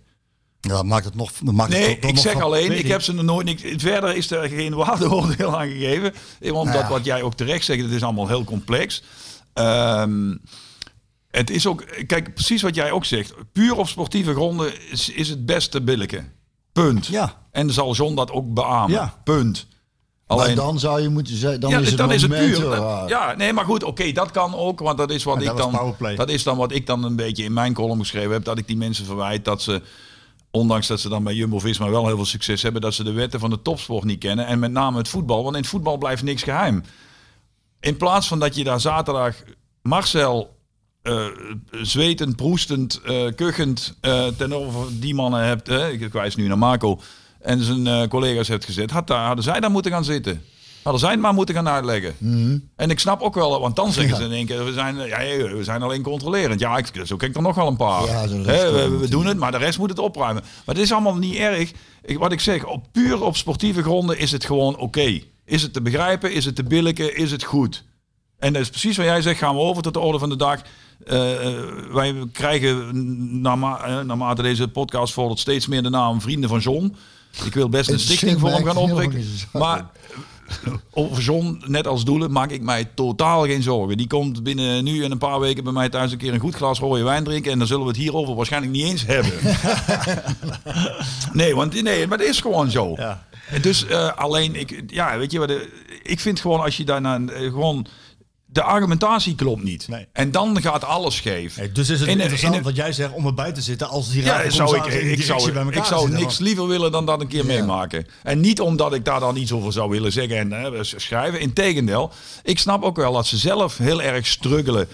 Ja, dat maakt het nog. Maakt het Nee, nog ik zeg van- alleen, ik heb ze nog nooit niks. Verder is er geen (laughs) waardeoordeel aan gegeven. Omdat Nou ja. wat jij ook terecht zegt, het is allemaal heel complex. Ehm, het is ook, kijk, precies wat jij ook zegt. Puur op sportieve gronden is, is het beste billijke. Punt. Ja. En zal John dat ook beamen. Ja. Punt. Maar Alleen, dan zou je moeten zeggen, dan ja, is het dan is het puur. Dat- ja, nee, maar goed, oké, dat kan ook, want dat is wat Ja, ik dan. Dat is dan wat ik dan een beetje in mijn column geschreven heb, dat ik die mensen verwijt dat ze, ondanks dat ze dan bij Jumbo-Visma wel heel veel succes hebben, dat ze de wetten van de topsport niet kennen en met name het voetbal, want in het voetbal blijft niks geheim. In plaats van dat je daar zaterdag Marcel eh, zwetend, proestend, eh kuchend eh, ten over die mannen hebt, hè, ik wijs nu naar Marco, en zijn eh, collega's hebt gezet, had daar, hadden zij daar moeten gaan zitten. Hadden zij het maar moeten gaan uitleggen. En ik snap ook wel, want dan zeggen ze in één keer, we zijn, ja, we zijn alleen controlerend. Ja, ik, zo ik er nog wel een paar. Ja, we, doen het, maar de rest moet het opruimen. Maar het is allemaal niet erg. Ik, wat ik zeg, op, puur op sportieve gronden is het gewoon oké. Is het te begrijpen? Is het te billijken? Is het goed? En dat is precies wat jij zegt, gaan we over tot de orde van de dag. Eh, eh, wij krijgen naarma- eh, naarmate deze podcast vordert steeds meer de naam Vrienden van John. Ik wil best een stichting voor hem gaan oprichten. Maar over John, net als Doelen, maak ik mij totaal geen zorgen. Die komt binnen nu en een paar weken bij mij thuis een keer een goed glas rode wijn drinken. En dan zullen we het hierover waarschijnlijk niet eens hebben. (laughs) nee, want nee, maar het is gewoon zo. Ja. Dus eh, alleen, ik, ja, weet je wat, eh, ik vind gewoon als je daarna eh, gewoon, de argumentatie klopt niet. Nee. En dan gaat alles scheef. Nee, dus is het In interessant in wat jij zegt om erbij te zitten als die Ja, zou ik, ik, zou, bij elkaar ik zou zitten. niks liever willen dan dat een keer meemaken. En niet omdat ik daar dan iets over zou willen zeggen en hè, schrijven. Integendeel, ik snap ook wel dat ze zelf heel erg struggelen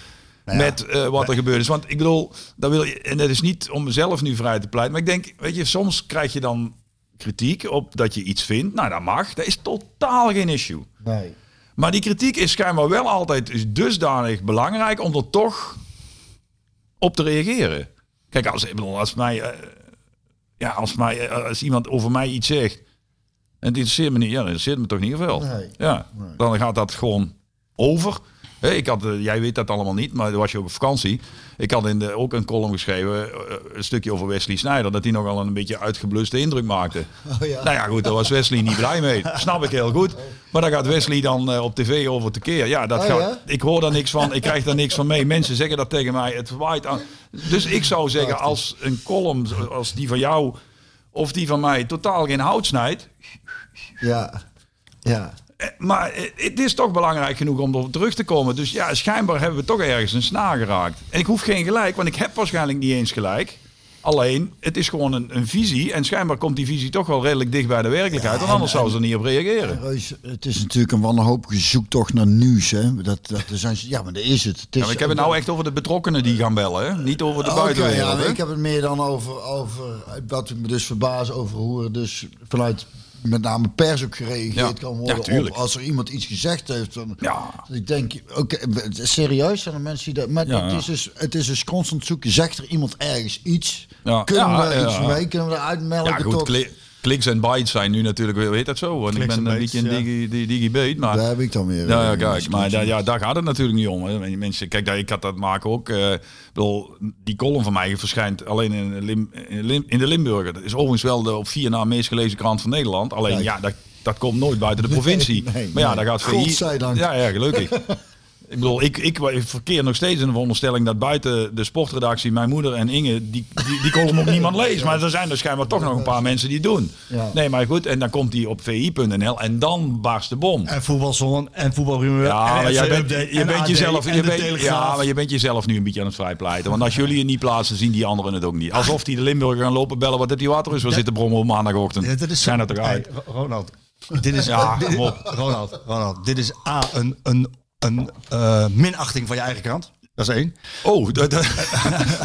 Nou ja, met eh, wat er gebeurd is. Want ik bedoel, dat wil je, en dat is niet om mezelf nu vrij te pleiten. Maar ik denk, weet je, soms krijg je dan kritiek op dat je iets vindt. Nou, dat mag. Dat is totaal geen issue. Nee. Maar die kritiek is schijnbaar wel altijd dusdanig belangrijk om er toch op te reageren. Kijk, als, ik bedoel, als, mij, eh, ja, als, mij, eh, als iemand over mij iets zegt en het interesseert me niet, ja, dat interesseert me toch niet veel. Nee. Ja, dan gaat dat gewoon over. Ik had, eh, jij weet dat allemaal niet, maar dan was je ook op vakantie. Ik had in de, ook een column geschreven, eh, een stukje over Wesley Sneijder, dat hij nogal een beetje uitgebluste indruk maakte. (laughs) Oh ja. Nou ja, goed, daar was Wesley niet blij mee. Snap ik heel goed. Maar dan gaat Wesley dan eh, op tv over tekeer. Ja, dat Oh gaat, ja? ik hoor daar niks van. Ik krijg daar niks van mee. Mensen zeggen dat tegen mij. Het waait aan. Dus ik zou zeggen, als een column als die van jou of die van mij totaal geen hout snijdt. Ja. Ja. Eh, maar eh, het is toch belangrijk genoeg om erop terug te komen. Dus ja, schijnbaar hebben we toch ergens een snaar geraakt. En ik hoef geen gelijk, want ik heb waarschijnlijk niet eens gelijk. Alleen, het is gewoon een, een visie. En schijnbaar komt die visie toch wel redelijk dicht bij de werkelijkheid. want anders zouden ze er niet op reageren. Reus, het is natuurlijk een wanhopige zoektocht naar nieuws. Hè? Dat, dat, zijn, ja, maar dat is het. het is, Ja, ik heb het nou echt over de betrokkenen die gaan bellen. Hè? Niet over de Oké, buitenwereld. ja, ik heb het meer dan over, over wat ik me dus verbaas over hoe er dus vanuit met name pers ook gereageerd Ja. kan Ja, worden tuurlijk. op als er iemand iets gezegd heeft. Dan, Ja. ik denk, oké, serieus zijn er mensen die dat. Maar Ja. het, is dus, het is dus constant zoeken. Zegt er iemand ergens iets? Ja. Kunnen Ja, we ja. iets mee? Kunnen we eruit melken Ja, goed, tot... kli- kliks en bytes zijn nu natuurlijk, weer- heet dat zo? Want ik ben en een beetje een ja. digi, di- digibeet, maar... Daar heb ik dan weer. Ja, ja, eh, kijk, maar van. da- ja, daar gaat het natuurlijk niet om. Hè. Mensen, kijk, daar- ik had dat maken ook. eh, bedoel, die column van mij verschijnt alleen in, Lim, in, Lim- in de Limburger. Dat is overigens wel de op vier na meest gelezen krant van Nederland. Alleen, Kijk. ja, dat, dat komt nooit buiten de provincie. nee, maar ja, nee. daar gaat VI... Godzijdank. Ja, ja, gelukkig. (laughs) Ik bedoel, ik, ik verkeer nog steeds in de veronderstelling dat buiten de sportredactie mijn moeder en Inge die, die, die column ook niemand (laughs) leest. Maar er zijn er schijnbaar toch nog een paar mensen die het doen. Ja. Nee, maar goed, en dan komt die op vi.nl en dan barst de bom. En voetbalzon en voetbalrumeur. Ja, maar jij bent, je en bent jezelf, je bent, ja, maar je bent jezelf nu een beetje aan het vrijpleiten. Want als jullie het niet plaatsen, zien die anderen het ook niet. Alsof die de Limburger gaan lopen bellen. Wat heb die waterrust wel zitten brommen op maandagochtend. Ja, dat is Zijn er toch uit? Hey, Ro- Ronald. Dit is, Ja, dit-. Ronald, Ronald, dit is A, een, een, een eh, minachting van je eigen krant. Dat is één. Oh, (laughs) dat- (laughs)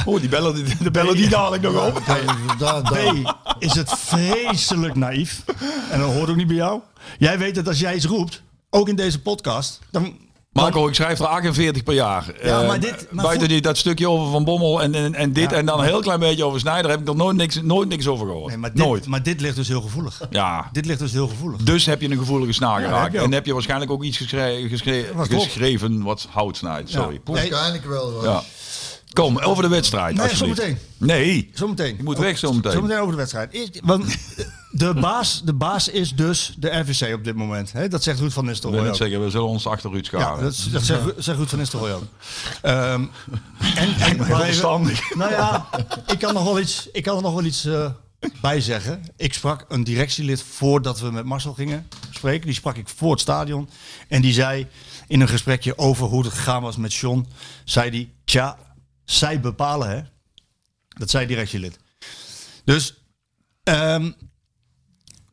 oh die bellen, die- de bellen die dadelijk nog op. B, is het vreselijk naïef. En dat hoort ook niet bij jou. Jij weet dat als jij iets roept, ook in deze podcast, dan... Marco, ik schrijf er 48 per jaar. Ja, Eh, maar dit- maar buiten die, dat stukje over Van Bommel en, en, en dit Ja, en dan een heel klein beetje over Snijder heb ik er nooit niks, nooit niks over gehoord. Nee, maar dit, nooit. Maar dit ligt dus heel gevoelig. Ja. Dit ligt dus heel gevoelig. Dus heb je een gevoelige snaar geraakt. en heb je waarschijnlijk ook iets geschre- geschre- Dat klopt. geschreven wat hout snijdt. Sorry. Ja. waarschijnlijk wel. Ja. Kom, over de wedstrijd. Nee, zometeen. Nee. Zometeen. Je moet weg zometeen. Zometeen over de wedstrijd. Eerst, want (laughs) de baas, de baas is dus de RVC op dit moment. Hè? Dat zegt Ruud van Nistelrooy ook. zeggen, we zullen ons achter Ruud Ja, scharen. dat, dat zegt, Ru- zegt Ruud van Nistelrooy ook. Ehm, (laughs) en, en, even- (laughs) nou ja, ik kan, nog wel iets, ik kan er nog wel iets eh, bij zeggen. Ik sprak een directielid voordat we met Marcel gingen spreken. Die sprak ik voor het stadion. En die zei in een gesprekje over hoe het gegaan was met John. Zei die, tja, zij bepalen hè. Dat zei directielid. Dus ehm,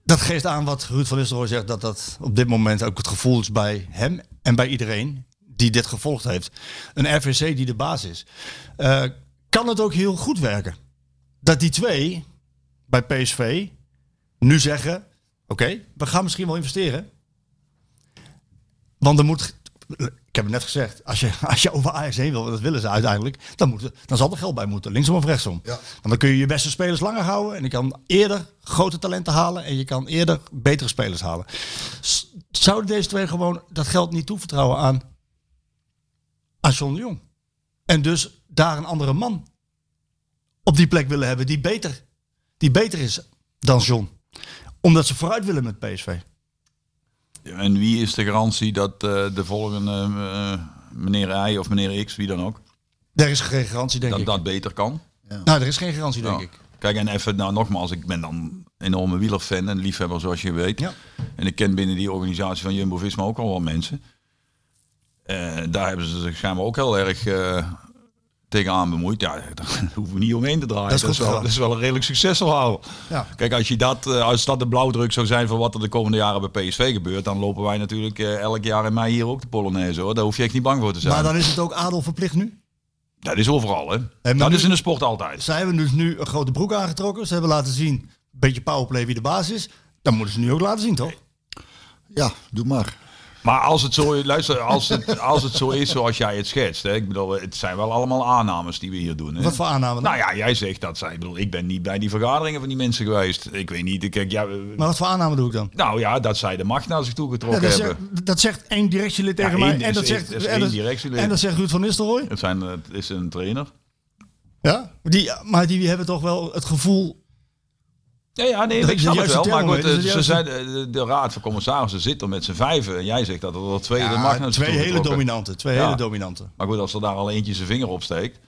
dat geeft aan wat Ruud van Nistelrooy zegt. Dat dat op dit moment ook het gevoel is bij hem en bij iedereen die dit gevolgd heeft. Een RVC die de baas is. Eh, kan het ook heel goed werken. Dat die twee bij PSV nu zeggen... Oké, we gaan misschien wel investeren. Want er moet... Ik heb het net gezegd, als je, (laughs) als je over Ajax heen wil, dat willen ze uiteindelijk, dan, moet, dan zal er geld bij moeten, linksom of rechtsom. Ja. Want dan kun je je beste spelers langer houden en je kan eerder grote talenten halen en je kan eerder betere spelers halen. Zouden deze twee gewoon dat geld niet toevertrouwen aan, aan John de Jong? En dus daar een andere man op die plek willen hebben die beter, die beter is dan John. Omdat ze vooruit willen met PSV. En wie is de garantie dat eh, de volgende eh, meneer Y of meneer X, wie dan ook, Er is geen garantie, denk dat ik. dat beter kan? Nou, er is geen garantie, denk Ja. ik. Kijk, en even, nou nogmaals, ik ben dan een enorme wielerfan en liefhebber zoals je weet. Ja. En ik ken binnen die organisatie van Jumbo-Visma ook al wel mensen. Eh, daar hebben ze zich schijnbaar ook heel erg tegenaan bemoeid. Ja, (laughs) daar hoeven we niet omheen te draaien. Dat is Dat is, goed wel, gedaan. dat is wel een redelijk succesverhaal. Ja. Kijk, als, je dat, eh, als dat de blauwdruk zou zijn voor wat er de komende jaren bij PSV gebeurt, dan lopen wij natuurlijk eh, elk jaar in mei hier ook de Polonaise hoor. Daar hoef je echt niet bang voor te zijn. Maar dan is het ook adel verplicht nu. Dat is overal hè. maar dat nu- is in de sport altijd. Zij hebben dus nu een grote broek aangetrokken. Ze hebben laten zien, een beetje powerplay wie de baas is. Dan moeten ze nu ook laten zien, toch? Ja, doe maar. Maar als het zo, luister, als het, als het zo is zoals jij het schetst, hè, ik bedoel, het zijn wel allemaal aannames die we hier doen. Hè. Wat voor aanname dan? Nou ja, jij zegt dat zij, ik bedoel, ik ben niet bij die vergaderingen van die mensen geweest. Ik weet niet, kijk, ja, Maar wat voor aanname doe ik dan? nou ja, dat zij de macht naar zich toe Ja, getrokken dat, hebben. zegt, dat zegt één directielid tegen Ja, mij. En dat is- zegt, is dat- en dat zegt Ruud van Nistelrooy. Het, zijn, het is een trainer. Ja? Die, maar die hebben toch wel het gevoel... Ja, ja, nee, Dat ik snap de het wel. Maar goed, eh, ze de zijn, de, de raad van commissarissen zit er met z'n vijven. En jij zegt dat er wel twee de Ja, zich twee hele dominante. Twee Ja. hele dominante. Maar goed, als er daar al eentje zijn vinger op steekt.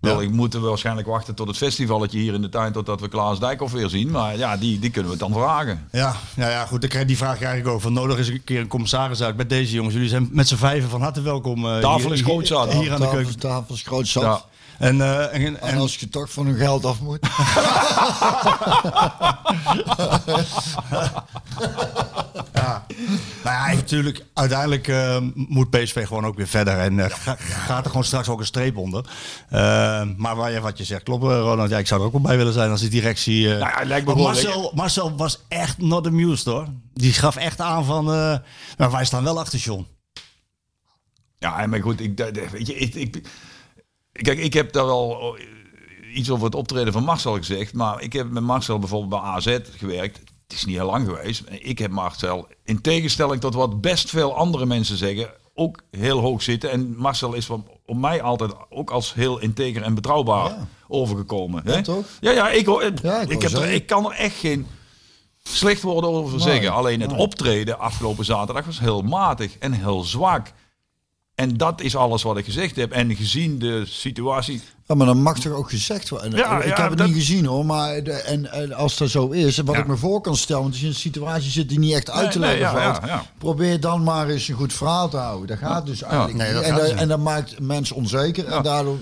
Wel, ik moet er waarschijnlijk wachten tot het festivalletje hier in de tuin, totdat we Klaas Dijkhoff weer zien. Maar ja, die, die kunnen we dan vragen. Ja, ja, ja, goed. Dan krijg, die vraag ik ook. Van nodig is een keer een commissaris uit met deze jongens. Jullie zijn met z'n vijven van harte welkom. eh, Tafel hier- is groot zat. Hier aan de keuken. Tafel is groot zat. En, eh, en, en, En als je toch van hun geld af moet. Nou (laughs) ja, natuurlijk, uiteindelijk eh, moet PSV gewoon ook weer verder. En eh, ga- gaat er gewoon straks ook een streep onder. Maar waar je, wat je zegt, klopt eh, Ronald. Ja, ik zou er ook wel bij willen zijn als die directie... eh, Nou ja, lijkt me Marcel, Marcel was echt not amused hoor. Die gaf echt aan van... eh, maar wij staan wel achter John. Ja, maar goed, ik, weet je, ik, ik, kijk, ik heb daar wel eh, iets over het optreden van Marcel gezegd. Maar ik heb met Marcel bijvoorbeeld bij AZ gewerkt. Het is niet heel lang geweest. Ik heb Marcel, in tegenstelling tot wat best veel andere mensen zeggen, ook heel hoog zitten. En Marcel is op, op mij altijd ook als heel integer en betrouwbaar Ja. overgekomen. Ja, hè? toch? Ja, ja, ik, Ja, ik ik, heb er, ik kan er echt geen slecht woorden over Nee, zeggen. Alleen het nee. optreden afgelopen zaterdag was heel matig en heel zwak. En dat is alles wat ik gezegd heb. En gezien de situatie. Ja, maar dan mag toch ook gezegd worden. Ja, ik ja, heb het dat- niet gezien hoor, maar de, en, en als dat zo is, en wat Ja. ik me voor kan stellen, want als je in een situatie zit die niet echt uit te Nee, nee, leggen ja, valt, ja, ja. probeer dan maar eens een goed verhaal te houden. Dat gaat dus eigenlijk Nee, dat en, gaat dat, niet. en dat maakt mensen onzeker en daardoor...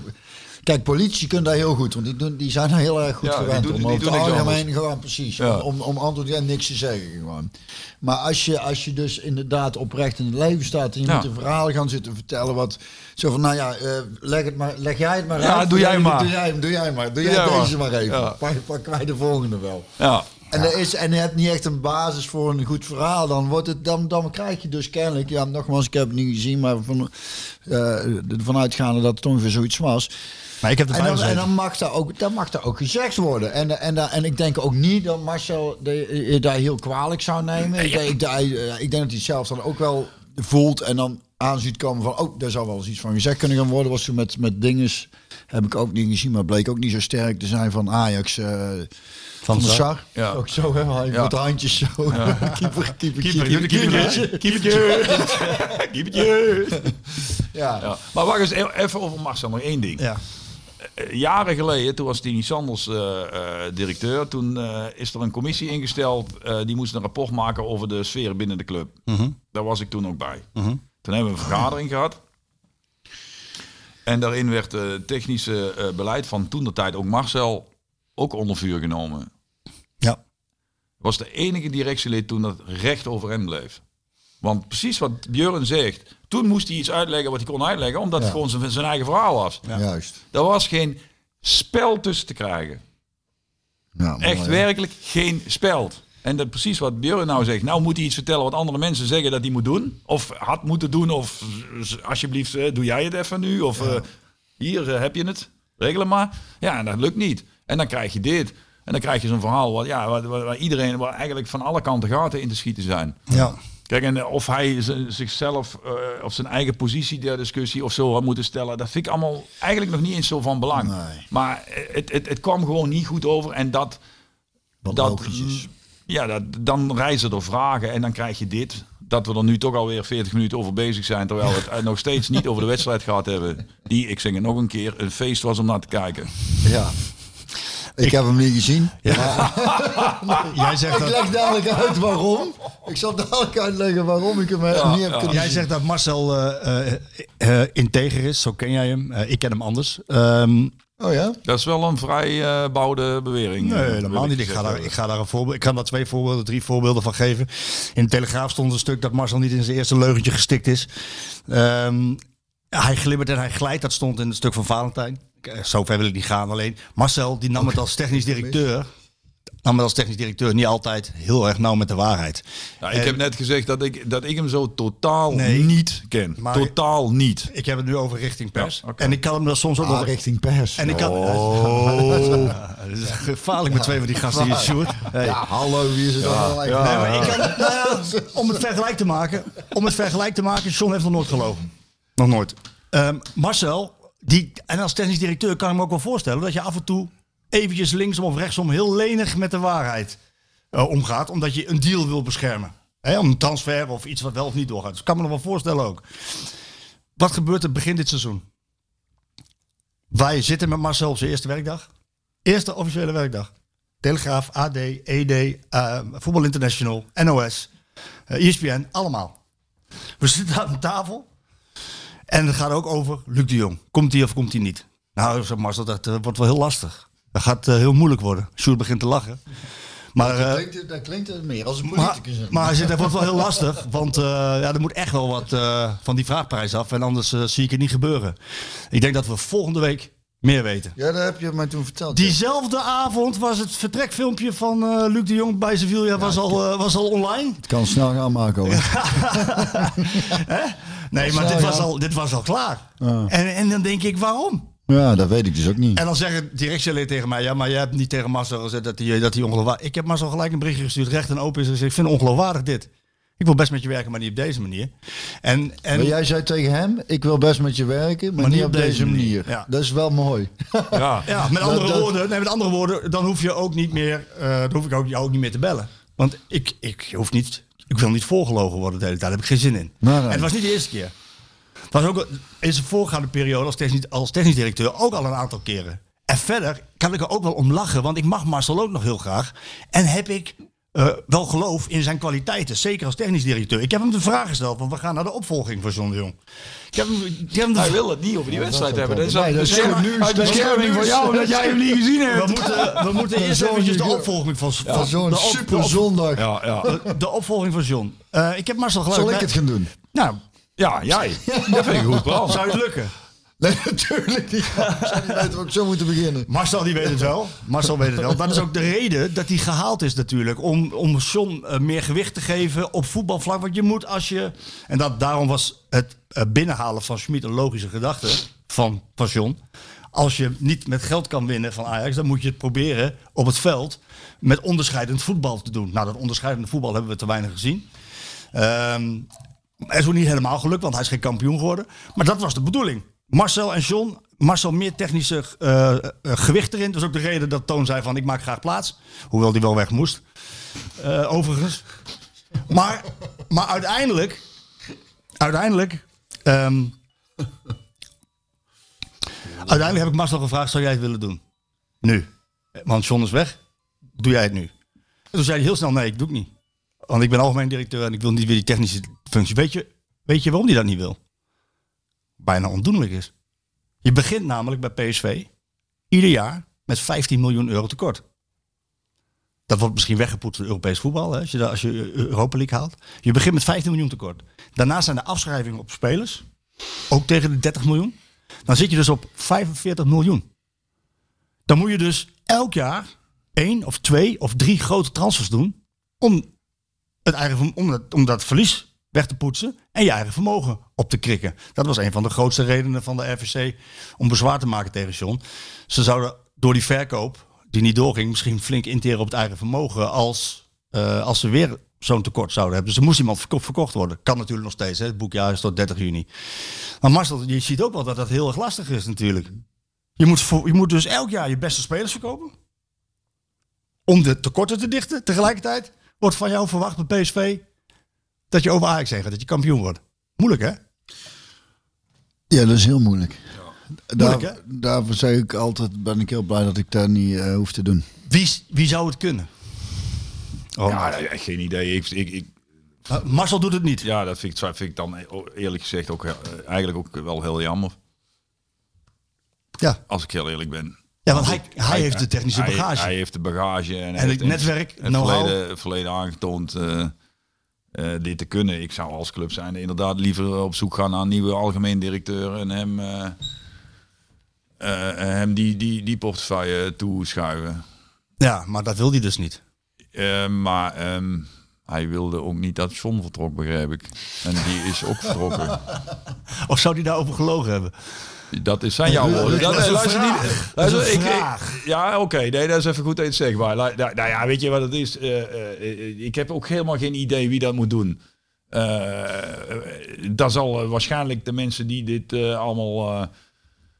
Kijk, politie kunnen dat heel goed, want die, doen, die zijn daar heel erg goed Ja, die gewend doen- om die over doen algemeen gewoon precies, Ja. om, om antwoord en niks te zeggen gewoon. Maar als je, als je dus inderdaad oprecht in het leven staat en je Ja. moet een verhaal gaan zitten vertellen wat zo van, nou ja, eh, leg, het maar, leg jij het maar Ja, uit. doe jij maar. Doe jij, doe jij maar. Doe jij jij deze maar, even. Pak, wij de volgende wel. Ja. En, er is, en je hebt niet echt een basis voor een goed verhaal. Dan, wordt het, dan, dan krijg je dus kennelijk, ja, nogmaals, ik heb het niet gezien, maar van, eh ervan uitgaande dat het ongeveer zoiets was. Maar ik heb En erbij dan, en dan, mag dat ook, dan mag dat ook gezegd worden. En, en, en, en ik denk ook niet dat Marcel de, je daar heel kwalijk zou nemen. Ik, denk- ik, denk- eh, ik denk dat hij zelf dan ook wel voelt en dan aan ziet komen van... oh, daar zou wel eens iets van gezegd kunnen gaan worden. Was toen met, met dinges, heb ik ook niet gezien, maar bleek ook niet zo sterk te zijn van Ajax... eh, van de Sar. Ja. Ook zo, hè? Hij Ja. Met de handjes zo. (laughs) keeper, keeper, keeper, Keeper, keeper, keepertje. Keepertje. Ja. (laughs) Ja. Maar wacht eens, e- even over Marcel, nog één ding. Ja. Eh, Jaren geleden, toen was Tini Sanders eh, eh, directeur, toen is er een commissie ingesteld, die moest een rapport maken over de sfeer binnen de club. Daar was ik toen ook bij. Toen hebben we een vergadering gehad. En daarin werd het technische beleid van toen de tijd ook Marcel ook onder vuur genomen. Ja. Was de enige directielid toen dat recht overeind bleef. Want precies wat Björn zegt, toen moest hij iets uitleggen wat hij kon uitleggen, omdat het gewoon zijn, zijn eigen verhaal was. Juist. Er was geen spel tussen te krijgen. Nou, Echt werkelijk geen speld. En dat precies wat Björn nou zegt. Nou moet hij iets vertellen wat andere mensen zeggen dat hij moet doen. Of had moeten doen. Of alsjeblieft, eh, doe jij het even nu. Of eh, hier eh, heb je het. Regel het maar. Ja, en dat lukt niet. En dan krijg je dit. En dan krijg je zo'n verhaal wat, ja, waar, waar, waar iedereen waar eigenlijk van alle kanten gaten in te schieten zijn. Ja. Kijk, en eh, of hij zichzelf eh, of zijn eigen positie der discussie of zo had moeten stellen, dat vind ik allemaal eigenlijk nog niet eens zo van belang. Nee. Maar eh, het, het, het kwam gewoon niet goed over en dat, Wat dat is. ja, dat, dan reizen er vragen en dan krijg je dit. Dat we er nu toch alweer 40 minuten over bezig zijn, terwijl we het nog steeds niet over de wedstrijd gehad hebben. Die, ik zeg het nog een keer, een feest was om naar te kijken. Ja. Ik heb hem niet gezien. (laughs) Jij zegt Ik dat, leg dadelijk uit waarom. Ik zal dadelijk uitleggen waarom ik hem eh, niet heb kunnen jij zien. zegt dat Marcel eh, eh, eh, integer is, zo ken jij hem. Ik ken hem anders. Ehm, Oh ja? Dat is wel een vrij eh bouwde bewering. Nee, helemaal niet. Ik ga, daar, ik ga daar een voorbeeld. Ik kan daar twee voorbeelden, drie voorbeelden van geven. In de Telegraaf stond een stuk dat Marcel niet in zijn eerste leugentje gestikt is. Ehm, hij glibbert en hij glijdt. Dat stond in het stuk van Valentijn. Eh, Zover wil ik niet gaan. Alleen Marcel die nam het als technisch directeur. Nam het als technisch directeur niet altijd heel erg nauw met de waarheid. Nou, ik En- heb net gezegd dat ik, dat ik hem zo totaal Nee. niet ken. Maar- totaal niet. Ik heb het nu over richting pers. Ja. En ik kan hem daar soms ook Ah, wel. richting pers. En ik kan. Oh. (laughs) Het is gevaarlijk met twee van die gasten hier, Sjoerd. Hey. Ja, hallo, wie is het allemaal? Nee, maar ik kan, nou ja, om het vergelijk te maken, om het vergelijk te maken, John heeft nog nooit gelogen. Nog nooit. Ehm, Marcel, die, en als technisch directeur kan ik me ook wel voorstellen dat je af en toe eventjes linksom of rechtsom heel lenig met de waarheid eh, omgaat, omdat je een deal wil beschermen. Hè, om een transfer of iets wat wel of niet doorgaat. Dus ik kan me nog wel voorstellen ook. Wat gebeurt er begin dit seizoen? Wij zitten met Marcel op zijn eerste werkdag. Eerste officiële werkdag. Telegraaf, AD, ED, eh, Voetbal International, NOS, eh, ESPN, allemaal. We zitten aan tafel. En het gaat ook over Luc de Jong. Komt hij of komt hij niet? Nou, zeg Marcel, dat eh, wordt wel heel lastig. Dat gaat eh, heel moeilijk worden. Sjoerd begint te lachen. Maar, eh, Dat klinkt, dat klinkt het meer als een maar, politicus. maar zegt, dat wordt wel heel lastig. Want eh, ja, er moet echt wel wat eh, van die vraagprijs af. En anders eh, zie ik het niet gebeuren. Ik denk dat we volgende week meer weten. Ja, dat heb je mij toen verteld. ja. Diezelfde avond was het vertrekfilmpje van eh, Luc de Jong bij Sevilla was, al, eh, was al online. Het kan snel gaan maken (laughs) (laughs) hoor. Nee, maar dit was, al, dit was al klaar. Ja. En, en dan denk ik, waarom? Ja, dat weet ik dus ook niet. En dan zeggen directieleden tegen mij, ja, maar jij hebt niet tegen Marcel gezegd dat hij, dat hij ongeloofwaardig... Ik heb Marcel gelijk een berichtje gestuurd, recht en open is. gezegd, Ik vind het ongeloofwaardig dit. Ik wil best met je werken, maar niet op deze manier. En, en Maar jij zei tegen hem, ik wil best met je werken, maar, niet op deze manier. Ja. Dat is wel mooi. (laughs) Ja. Ja, met andere dat- woorden, nee, met andere woorden, dan hoef je ook niet meer, eh, dan hoef ik ook, jou ook niet meer te bellen. Want ik, ik hoef niet, ik wil niet voorgelogen worden de hele tijd. Daar heb ik geen zin in. Nee, nee. En het was niet de eerste keer. Het was ook in zijn voorgaande periode als technisch, als technisch directeur ook al een aantal keren. En verder kan ik er ook wel om lachen, want ik mag Marcel ook nog heel graag. En heb ik eh, wel geloof in zijn kwaliteiten, zeker als technisch directeur. Ik heb hem de vraag gesteld, want we gaan naar de opvolging van John de Jong. Ik heb hem, ik heb hem de Hij wil het niet over die wedstrijd dat hebben. Dat is Nee, dat is uit Dat is bescherming goed van jou, dat jij hem niet gezien hebt. we moeten, we (laughs) moeten eerst Zo'n eventjes de opvolging van, Van van zo'n de, op- super zondag. Ja, ja. (laughs) de, de opvolging van John. Eh, ik heb Marcel gelijk. Zal ik het gaan doen? Nou, ja, jij. (laughs) Dat vind ik goed zou het lukken? Nee, (laughs) natuurlijk niet. Weten ook zo moeten beginnen? Marcel die weet het wel. Marcel weet het wel. Dat is ook de reden dat hij gehaald is natuurlijk. Om, om John eh, meer gewicht te geven op voetbalvlak. Want je moet als je... En dat, daarom was het eh, binnenhalen van Schmid een logische gedachte van, van. Als je niet met geld kan winnen van Ajax... dan moet je het proberen op het veld met onderscheidend voetbal te doen. Nou, dat onderscheidende voetbal hebben we te weinig gezien. Het is ook niet helemaal gelukt, want hij is geen kampioen geworden. Maar dat was de bedoeling. Marcel en John, Marcel meer technische eh, eh, gewicht erin. Dat is ook de reden dat Toon zei van ik maak graag plaats. Hoewel die wel weg moest. Eh, overigens. Maar, maar uiteindelijk, uiteindelijk, ehm, uiteindelijk heb ik Marcel gevraagd, zou jij het willen doen? Nu. Want John is weg. Doe jij het nu? En toen zei hij heel snel, nee, ik doe het niet. Want ik ben algemeen directeur en ik wil niet weer die technische functie. Weet je, weet je waarom hij dat niet wil? Bijna ondoenlijk is. Je begint namelijk bij PSV ieder jaar met 15 miljoen euro tekort. Dat wordt misschien weggepoetst door Europees voetbal, hè, als, je, als je Europa League haalt. Je begint met 15 miljoen tekort. Daarnaast zijn er afschrijvingen op spelers, ook tegen de 30 miljoen. Dan zit je dus op 45 miljoen. Dan moet je dus elk jaar één of twee of drie grote transfers doen om het eigen, om, dat, om dat verlies weg te poetsen en je eigen vermogen op te krikken. Dat was een van de grootste redenen van de RVC om bezwaar te maken tegen John. Ze zouden door die verkoop, die niet doorging, misschien flink interen op het eigen vermogen als, eh, als ze weer zo'n tekort zouden hebben. Dus er moest iemand verko- verkocht worden. Kan natuurlijk nog steeds, hè? het boekjaar is tot 30 juni. Maar Marcel, je ziet ook wel dat dat heel erg lastig is natuurlijk. Je moet, je moet dus elk jaar je beste spelers verkopen. Om de tekorten te dichten. Tegelijkertijd wordt van jou verwacht bij PSV dat je over Ajax gaat, dat je kampioen wordt. Moeilijk hè? Ja, dat is heel moeilijk. Moeilijk, Daar, daarvoor zeg ik altijd, ben ik heel blij dat ik dat niet eh, hoef te doen. Wie, wie zou het kunnen? Oh, Ja, geen idee. Ik, ik, ik, Uh, Marcel doet het niet. ja, dat vind ik, vind ik dan eerlijk gezegd ook eh, eigenlijk ook wel heel jammer. Ja, Als ik heel eerlijk ben. ja want hij, hij heeft de technische bagage. Hij heeft de bagage en, het netwerk, het verleden, verleden aangetoond eh, eh, dit te kunnen. Ik zou als club zijn inderdaad liever op zoek gaan naar een nieuwe algemeen directeur en hem, eh, eh, hem die, die, die portefeuille toeschuiven. Ja, maar dat wil hij dus niet. Maar ehm, hij wilde ook niet dat John vertrok, begrijp ik. En die is ook vertrokken. (laughs) Of zou hij daarover gelogen hebben? Dat is zijn jouw woorden. dat is een luister vraag. niet- Dat ik- ik- ja, oké. nee, dat is even goed het zegt. Maar nou, nou ja, weet je wat het is? Eh, eh, ik heb ook helemaal geen idee wie dat moet doen. Eh dat zal waarschijnlijk de mensen die dit allemaal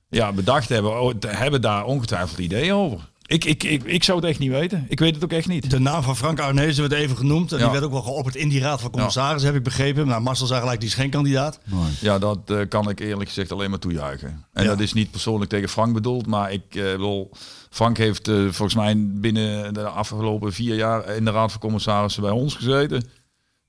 ja, bedacht hebben, hebben daar ongetwijfeld ideeën over. Ik, ik, ik, ik zou het echt niet weten. Ik weet het ook echt niet. De naam van Frank Arnezen werd even genoemd. En Ja. die werd ook wel geopperd in die raad van commissarissen, heb ik begrepen. Nou, Marcel zei gelijk, die is geen kandidaat. Ja, dat eh, kan ik eerlijk gezegd alleen maar toejuichen. En Ja. dat is niet persoonlijk tegen Frank bedoeld, maar ik eh, bedoel, Frank heeft eh, volgens mij binnen de afgelopen vier jaar in de raad van commissarissen bij ons gezeten.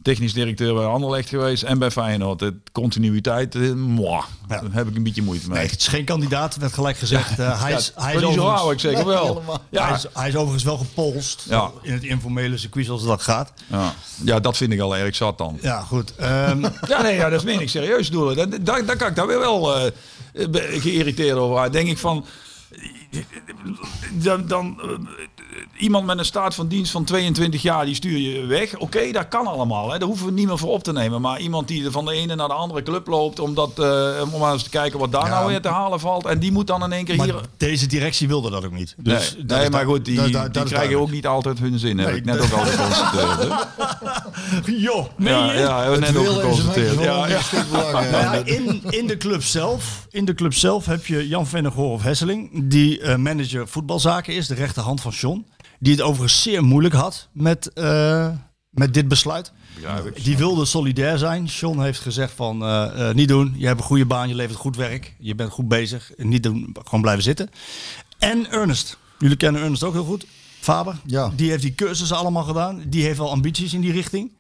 Technisch directeur bij Anderlecht geweest en bij Feyenoord. De continuïteit, eh, mwah, Ja. daar heb ik een beetje moeite mee. Nee, het is geen kandidaat, werd gelijk gezegd. Eh, hij, is, Ja, hij, is niet zo ik zeg het wel. helemaal. hij, Ja, is, hij is overigens wel gepolst Ja. in het informele circuit zoals dat gaat. ja. ja, dat vind ik al erg zat dan. Ja, goed. Ehm, (laughs) Ja, nee, ja, dat meen ik serieus doen. Daar, daar, daar kan ik daar weer wel be- geïrriteerd over. denk ik van. Dan, dan iemand met een staat van dienst van 22 jaar, die stuur je weg. Oké, dat kan allemaal. Hè. Daar hoeven we niet meer voor op te nemen. Maar iemand die van de ene naar de andere club loopt, omdat, eh, om maar eens te kijken wat daar nou weer te halen valt. En die moet dan in één keer maar hier. deze directie wilde dat ook niet. Dus nee, nee maar goed, die, dat- die dat- krijgen ook niet altijd hun zin. Heb Nee, ik net ook al geconstateerd. (laughs) Joh, meen Ja, ja, hebben we net ook geconstateerd. Ja, ja. in, in, de club zelf, in de club zelf heb je Jan Vennegoor of Hesseling, die eh, manager voetbalzaken is, de rechterhand van John. Die het overigens zeer moeilijk had met, eh, met dit besluit. Ik. Die wilde solidair zijn. John heeft gezegd van eh, eh, niet doen. Je hebt een goede baan, je levert goed werk. Je bent goed bezig. Niet doen, gewoon blijven zitten. En Ernest. Jullie kennen Ernest ook heel goed. Faber. Ja. Die heeft die cursussen allemaal gedaan. Die heeft wel ambities in die richting.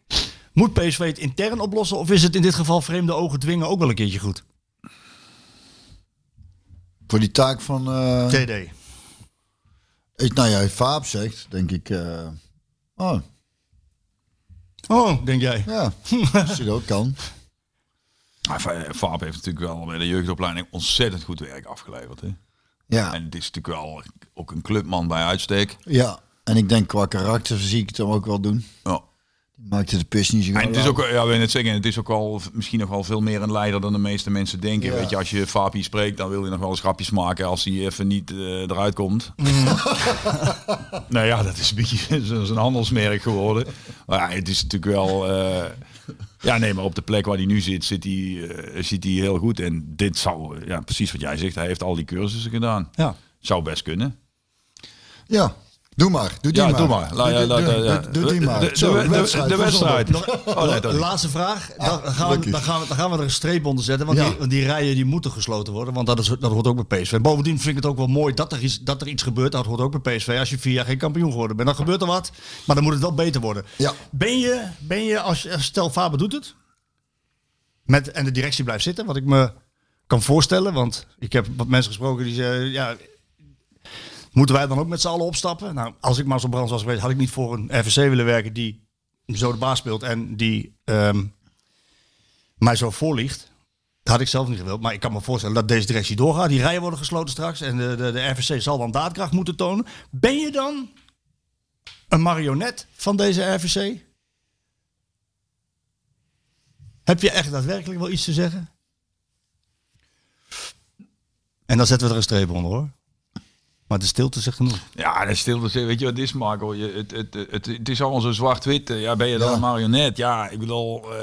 Moet PSV het intern oplossen? Of is het in dit geval vreemde ogen dwingen ook wel een keertje goed? Voor die taak van... eh, TD. Ik, nou ja, Vaap zegt, denk ik... eh, oh, Oh, denk jij? ja, (laughs) als je dat ook kan. Fa- Faap heeft natuurlijk wel bij de jeugdopleiding ontzettend goed werk afgeleverd. Hè? Ja, En het is natuurlijk wel ook een clubman bij uitstek. ja. En ik denk qua karakter zie ik het hem ook wel doen. Ja. Die maakte de pis niet zo En het is ook, ja, wil net zeggen, het is ook wel misschien nog wel veel meer een leider dan de meeste mensen denken. Ja. Weet je, als je Fabi spreekt, dan wil je nog wel eens grapjes maken als hij even niet eh, eruit komt. (laughs) (laughs) nou ja, dat is een beetje (laughs) zo'n handelsmerk geworden. Maar ja, het is natuurlijk wel. eh, ja, nee, maar op de plek waar hij nu zit, zit hij, eh, zit hij heel goed. En dit zou, ja, precies wat jij zegt, hij heeft al die cursussen gedaan. Ja. Zou best kunnen. Ja, doe maar. Doe die Ja, maar. doe maar. La- Doe- la- doe- ja. doe- Doe die maar. de- Zo, de- de- wedstrijd de wedstrijd. Oh, nee. Laatste vraag. Dan, gaan we, dan, gaan we, dan gaan we er een streep onder zetten. Want, Ja. die, want die rijen die moeten gesloten worden. Want dat, is, dat hoort ook bij PSV. Bovendien vind ik het ook wel mooi dat er, iets, dat er iets gebeurt. Dat hoort ook bij PSV. Als je vier jaar geen kampioen geworden bent. Dan gebeurt er wat. Maar dan moet het wel beter worden. Ja. Ben je, ben je als, je- stel Faber doet het. Met, en de directie blijft zitten. Wat ik me kan voorstellen. Want ik heb wat mensen gesproken die zeggen... Ja, moeten wij dan ook met z'n allen opstappen? Nou, als ik maar zo brand was geweest, had ik niet voor een RVC willen werken die zo de baas speelt en die ehm, mij zo voorliegt. Dat had ik zelf niet gewild. Maar ik kan me voorstellen dat deze directie doorgaat. Die rijen worden gesloten straks en de, de, de RVC zal dan daadkracht moeten tonen. Ben je dan een marionet van deze RVC? Heb je echt daadwerkelijk wel iets te zeggen? En dan zetten we er een streep onder hoor. Maar de stilte zegt genoeg. Ja, dat stilte, weet je wat is, Marco? Je, het, het, het, het is allemaal zo zwart-wit. Ja, ben je dan Ja. een marionet? Ja, ik bedoel, eh,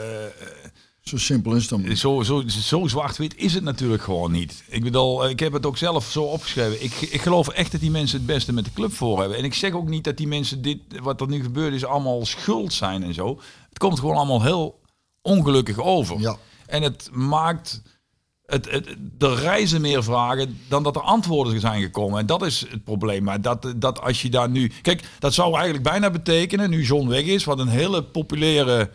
Zo simpel is het dan. zo, zo, zo zwart-wit is het natuurlijk gewoon niet. Ik bedoel, eh, ik heb het ook zelf zo opgeschreven. Ik, ik geloof echt dat die mensen het beste met de club voor hebben. En ik zeg ook niet dat die mensen dit, wat er nu gebeurd is, allemaal schuld zijn en zo. Het komt gewoon allemaal heel ongelukkig over. Ja. En het maakt het, het, de reizen meer vragen dan dat er antwoorden zijn gekomen. En dat is het probleem. Maar dat, dat als je daar nu... Kijk, dat zou eigenlijk bijna betekenen, nu John weg is, wat een hele populaire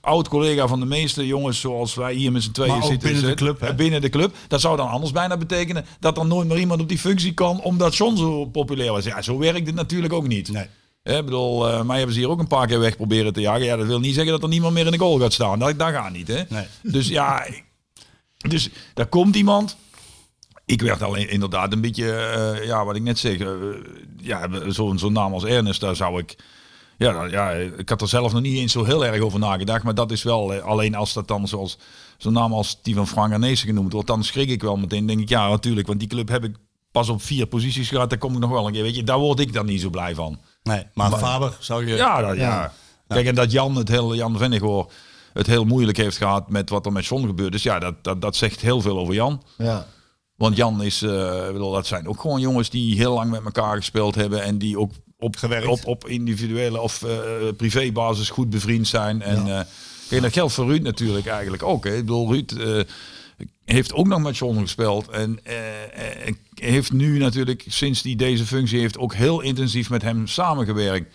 oud-collega van de meeste jongens zoals wij hier met z'n tweeën Maar zitten. binnen de club, hè? eh, Binnen de club. Dat zou dan anders bijna betekenen dat er nooit meer iemand op die functie kan, omdat John zo populair was. Ja, zo werkt het natuurlijk ook niet. Nee. Ik bedoel, eh, mij hebben ze hier ook een paar keer weg proberen te jagen. Ja, dat wil niet zeggen dat er niemand meer in de goal gaat staan. Dat, dat gaat niet, hè? Nee. Dus ja, (laughs) dus daar komt iemand. Ik werd alleen inderdaad een beetje, eh, ja, wat ik net zeg, eh, ja, zo'n zo'n naam als Ernest, daar zou ik, ja, ja, ik had er zelf nog niet eens zo heel erg over nagedacht, maar dat is wel, eh, alleen als dat dan zoals zo'n naam als die van Frank Arnezen genoemd wordt, dan schrik ik wel meteen, denk ik, ja, natuurlijk, want die club heb ik pas op vier posities gehad, daar kom ik nog wel een keer, weet je, daar word ik dan niet zo blij van. Nee, maar, Faber zou je... Ja, dat, ja. Kijk, en dat Jan het heel, Jan Vennegoor het heel moeilijk heeft gehad met wat er met John gebeurt. Dus ja, dat, dat, dat zegt heel veel over Jan. Ja. Want Jan is, eh, bedoel, dat zijn ook gewoon jongens die heel lang met elkaar gespeeld hebben en die ook op, Gewerkt. op, op individuele of eh, privébasis goed bevriend zijn. En eh, kijk, dat geldt voor Ruud natuurlijk eigenlijk ook. Hè. Ik bedoel, Ruud heeft ook nog met John gespeeld en heeft nu natuurlijk sinds hij deze functie heeft ook heel intensief met hem samengewerkt.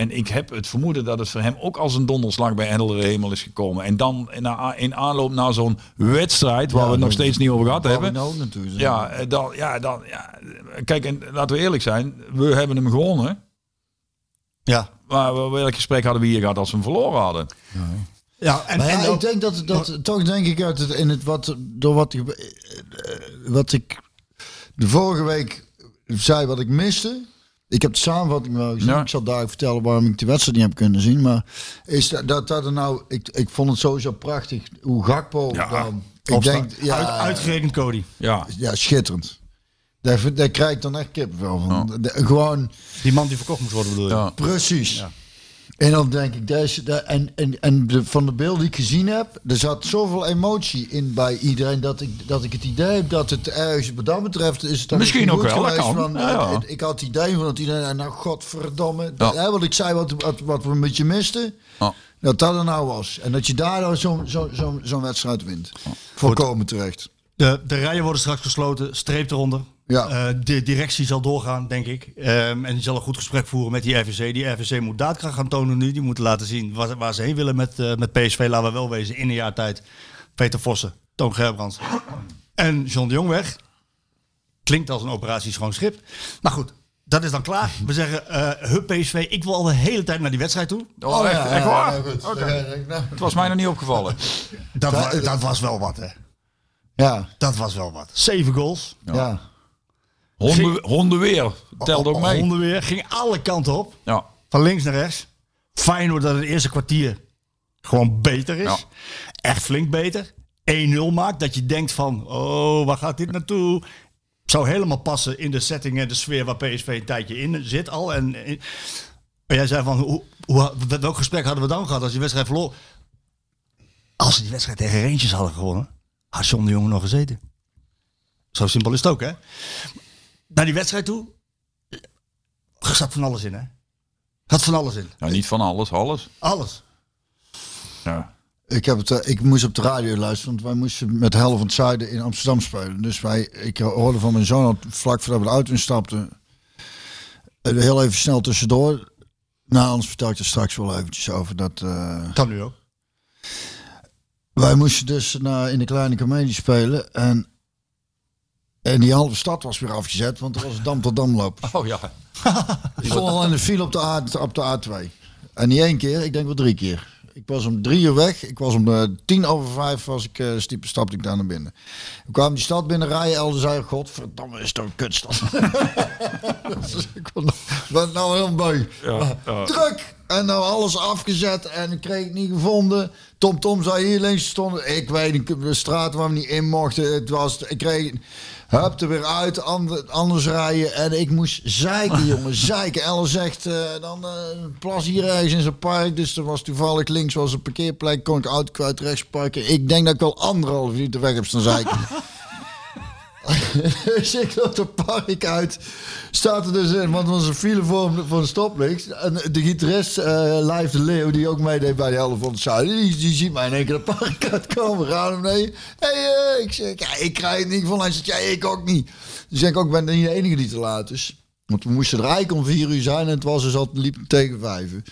En ik heb het vermoeden dat het voor hem ook als een donderslag bij heldere hemel is gekomen. En dan in, aanloop naar zo'n wedstrijd, waar we het nog steeds niet over gehad hebben. Nou, natuurlijk. Ja, eh, dan, ja, dan, ja, kijk, en laten we eerlijk zijn, we hebben hem gewonnen. Ja. Maar we- welk gesprek hadden we hier gehad als we hem verloren hadden? Ja, en, ja, en ook- ik denk dat, dat toch denk ik uit het, in het wat, door wat eh, wat ik de vorige week zei wat ik miste. Ik heb de samenvatting wel gezien. Ja. Ik zal daar vertellen waarom ik de wedstrijd niet heb kunnen zien. Maar is dat dat, dat er nou, ik, ik vond het sowieso prachtig hoe Gakpo Ja, dan. Ik denk, ja, uit, uitgerekend Cody. Ja, ja, schitterend. Daar, daar krijg ik dan echt kippenvel van. De- gewoon, Die man die verkocht moest worden bedoel je? ja. Precies. En dan denk ik, deze, de, en, en, en de, van de beelden die ik gezien heb, er zat zoveel emotie in bij iedereen dat ik, dat ik het idee heb dat het ergens, wat dat betreft, is het dan Misschien ook goed wel, dat geweest kan. Van, Ja, ja. eh, Ik had het idee van dat iedereen, nou godverdomme, Ja. hè, wat ik zei, wat, wat, wat we een beetje misten, Ja. dat dat er nou was. En dat je daar nou zo'n zo, zo, zo'n wedstrijd wint. Volkomen terecht. De, de rijen worden straks gesloten, streep eronder. Ja. Eh, de directie zal doorgaan, denk ik. Ehm, en die zal een goed gesprek voeren met die RVC. Die RVC moet daadkracht gaan tonen nu. Die moeten laten zien waar, waar ze heen willen met, eh, met PSV. Laten we wel wezen, in een jaar tijd. Peter Vossen, Toon Gerbrands en John de Jong weg. Klinkt als een operatie schoon schip. Maar goed, dat is dan klaar. We zeggen, eh hup PSV. Ik wil al de hele tijd naar die wedstrijd toe. Oh, echt, echt waar? Ja, goed. Denk ik, nou, Het was mij nog niet opgevallen. Dat, wa- dat was wel wat, hè. ja, Dat was wel wat. Zeven goals. ja. Honden, hondenweer, telt ook mee. Honden weer. Ging alle kanten op. Ja. Van links naar rechts. Feyenoord dat het eerste kwartier gewoon beter is. Ja. Echt flink beter. 1-0 maakt. Dat je denkt van, oh, waar gaat dit naartoe? Zou helemaal passen in de setting en de sfeer waar PSV een tijdje in zit al. En, en jij zei van, hoe, hoe, welk gesprek hadden we dan gehad als die wedstrijd verloor? Als ze die wedstrijd tegen Rangers hadden gewonnen, had John de Jong nog gezeten. Zo simpel is het ook, hè? Naar die wedstrijd toe, er zat van alles in, hè? Had van alles in. Nou, niet van alles, alles. Alles. Ja. Ik, heb het, eh, ik moest op de radio luisteren, want wij moesten met Helle van het Zuiden in Amsterdam spelen. Dus wij, ik hoorde van mijn zoon vlak voordat we de auto instapten, eh, heel even snel tussendoor. Nou, anders vertel ik er straks wel eventjes over. Dat, eh, Kan nu ook. wij moesten dus naar, in de kleine comedie spelen en, en die halve stad was weer afgezet, want er was een Dam tot Damloop. (laughs) Oh ja. Ik stond al in de file op de, A, op de A2. En niet één keer, ik denk wel drie keer. Ik was om drie uur weg. Ik was om eh, tien over vijf was ik, uh, stiep, stapte ik daar naar binnen. Ik kwam die stad binnen rijden. Elder zei, godverdamme, is toch een kutstad. dus ik was nou heel beu. Ja, ja. Druk! En nou alles afgezet en ik kreeg het niet gevonden. Tom Tom zei hier links stonden. Ik weet niet, de straat waar we niet in mochten. Het was, ik kreeg, hup er weer uit, ander- anders rijden. En ik moest zeiken, (laughs) jongen, zeiken. Elle zegt, eh, dan eh, plas hier ergens in zijn park. Dus er was toevallig links was een parkeerplek. Kon ik auto kwijt, rechts parken. Ik denk dat ik wel anderhalf uur de weg heb staan zeiken. (laughs) ik loop het park uit. Staat er dus in, want er was een file voor, voor de stoplicht. En de gitarist, eh Live de Leeuw, die ook meedeed bij de helft van het zuiden, die, ziet mij in één keer het park (laughs) uitkomen. Gaan hem nee. Hey, eh, ik zeg, ja, ik krijg het niet van. Hij zegt, ja, ik ook niet. Dus ik ook, ik ben niet de enige die te laat is. Want we moesten er eigenlijk om vier uur zijn en het was dus al liep tegen vijf uur.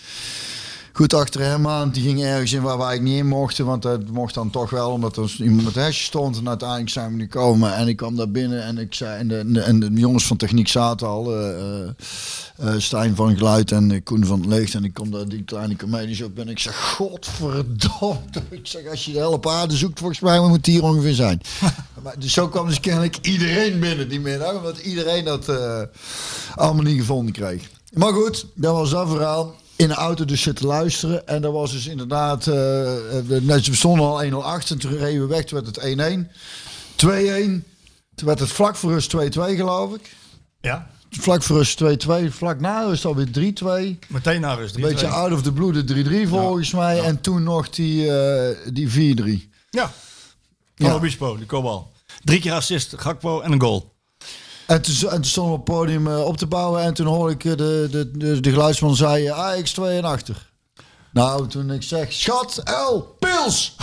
Goed achter hem aan. Die ging ergens in waar wij niet in mochten. Want dat mocht dan toch wel, omdat er iemand met hesje stond. En uiteindelijk zijn we nu komen. En ik kwam daar binnen en ik zei. En de, en de, en de jongens van techniek zaten al. eh, Stijn van Geluid en Koen van het Licht. En ik kom daar die kleine comedies op. En ik zeg: Godverdomme. (laughs) Ik zeg: Als je de hele op aarde zoekt, volgens mij moet het hier ongeveer zijn. (laughs) maar, dus zo kwam dus kennelijk iedereen binnen die middag. Omdat iedereen dat allemaal niet gevonden kreeg. Maar goed, dat was dat verhaal in de auto dus zitten luisteren. En dat was dus inderdaad... eh we, stonden al 1-0 achter. En toen reden we weg. Toen werd het 1-1. 2-1. Toen werd het vlak voor rust 2-2 geloof ik. Ja. Vlak voor rust 2-2. Vlak na rust alweer 3-2. Meteen naar rust. Een beetje out of the blue de 3-3 volgens mij. En toen nog die, eh die 4-3. Ja. Van Obispo, die kopbal. Drie keer assist, Gakpo en een goal. En toen, en toen stonden we op het podium eh, op te bouwen. En toen hoorde ik eh, de, de, de, de geluidsman zei eh, Ajax 2 en achter. Nou, toen ik zeg, schat, L, pils!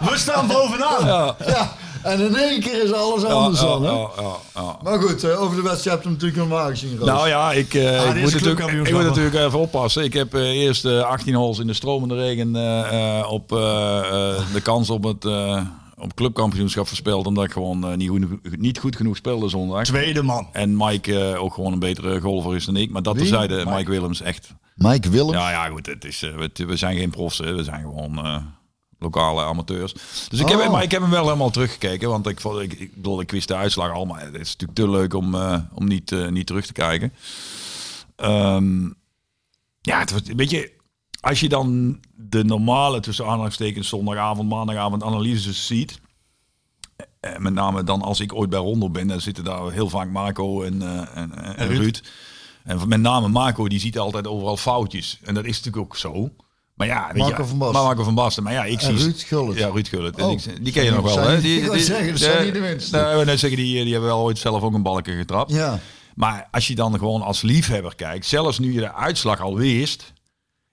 We staan bovenaan. Ja, en in één keer is alles anders Ja, dan, hè? ja, ja, ja. Maar goed, over de wedstrijd heb je hem natuurlijk normaal gezien, Roos. Nou ja, ik, eh, Ah, ik, moet natuurlijk, ik moet hoor. natuurlijk even oppassen. Ik heb eh, eerst eh, 18 holes in de stromende regen eh, eh, op de kans op het eh, op clubkampioenschap verspeeld. Omdat ik gewoon eh, niet, goed, niet goed genoeg speelde zondag. Tweede man. En Mike eh, ook gewoon een betere golfer is dan ik. Maar dat terzijde, Mike, Mike Willems echt. Mike Willems. Ja, ja, goed. Het is, eh, we, we zijn geen profs. Hè. We zijn gewoon eh, lokale amateurs. Dus ik heb, Oh. maar ik heb hem wel helemaal teruggekeken. Want ik, vond- ik, ik bedoel, ik wist de uitslag al. Maar het is natuurlijk te leuk om, eh, om niet, niet terug te kijken. Ehm, ja, het was, weet je, als je dan de normale tussen aanhalingstekens zondagavond, maandagavond analyses ziet. eh, Met name dan als ik ooit bij Rondo ben, dan zitten daar heel vaak Marco en, eh, en, en, en Ruud. Ruud. En met name Marco, die ziet altijd overal foutjes. En dat is natuurlijk ook zo. Maar ja, Marco van Basten. Maar Marco van Basten. Maar ja, ik En zie... Ruud Gullit. Ja, Ruud Gullit. En Oh, die ken je nog wel, hè? Die, ik zeggen, dat zijn niet de net zeggen, die, die hebben wel ooit zelf ook een balken getrapt. Ja. Maar als je dan gewoon als liefhebber kijkt, zelfs nu je de uitslag al wist.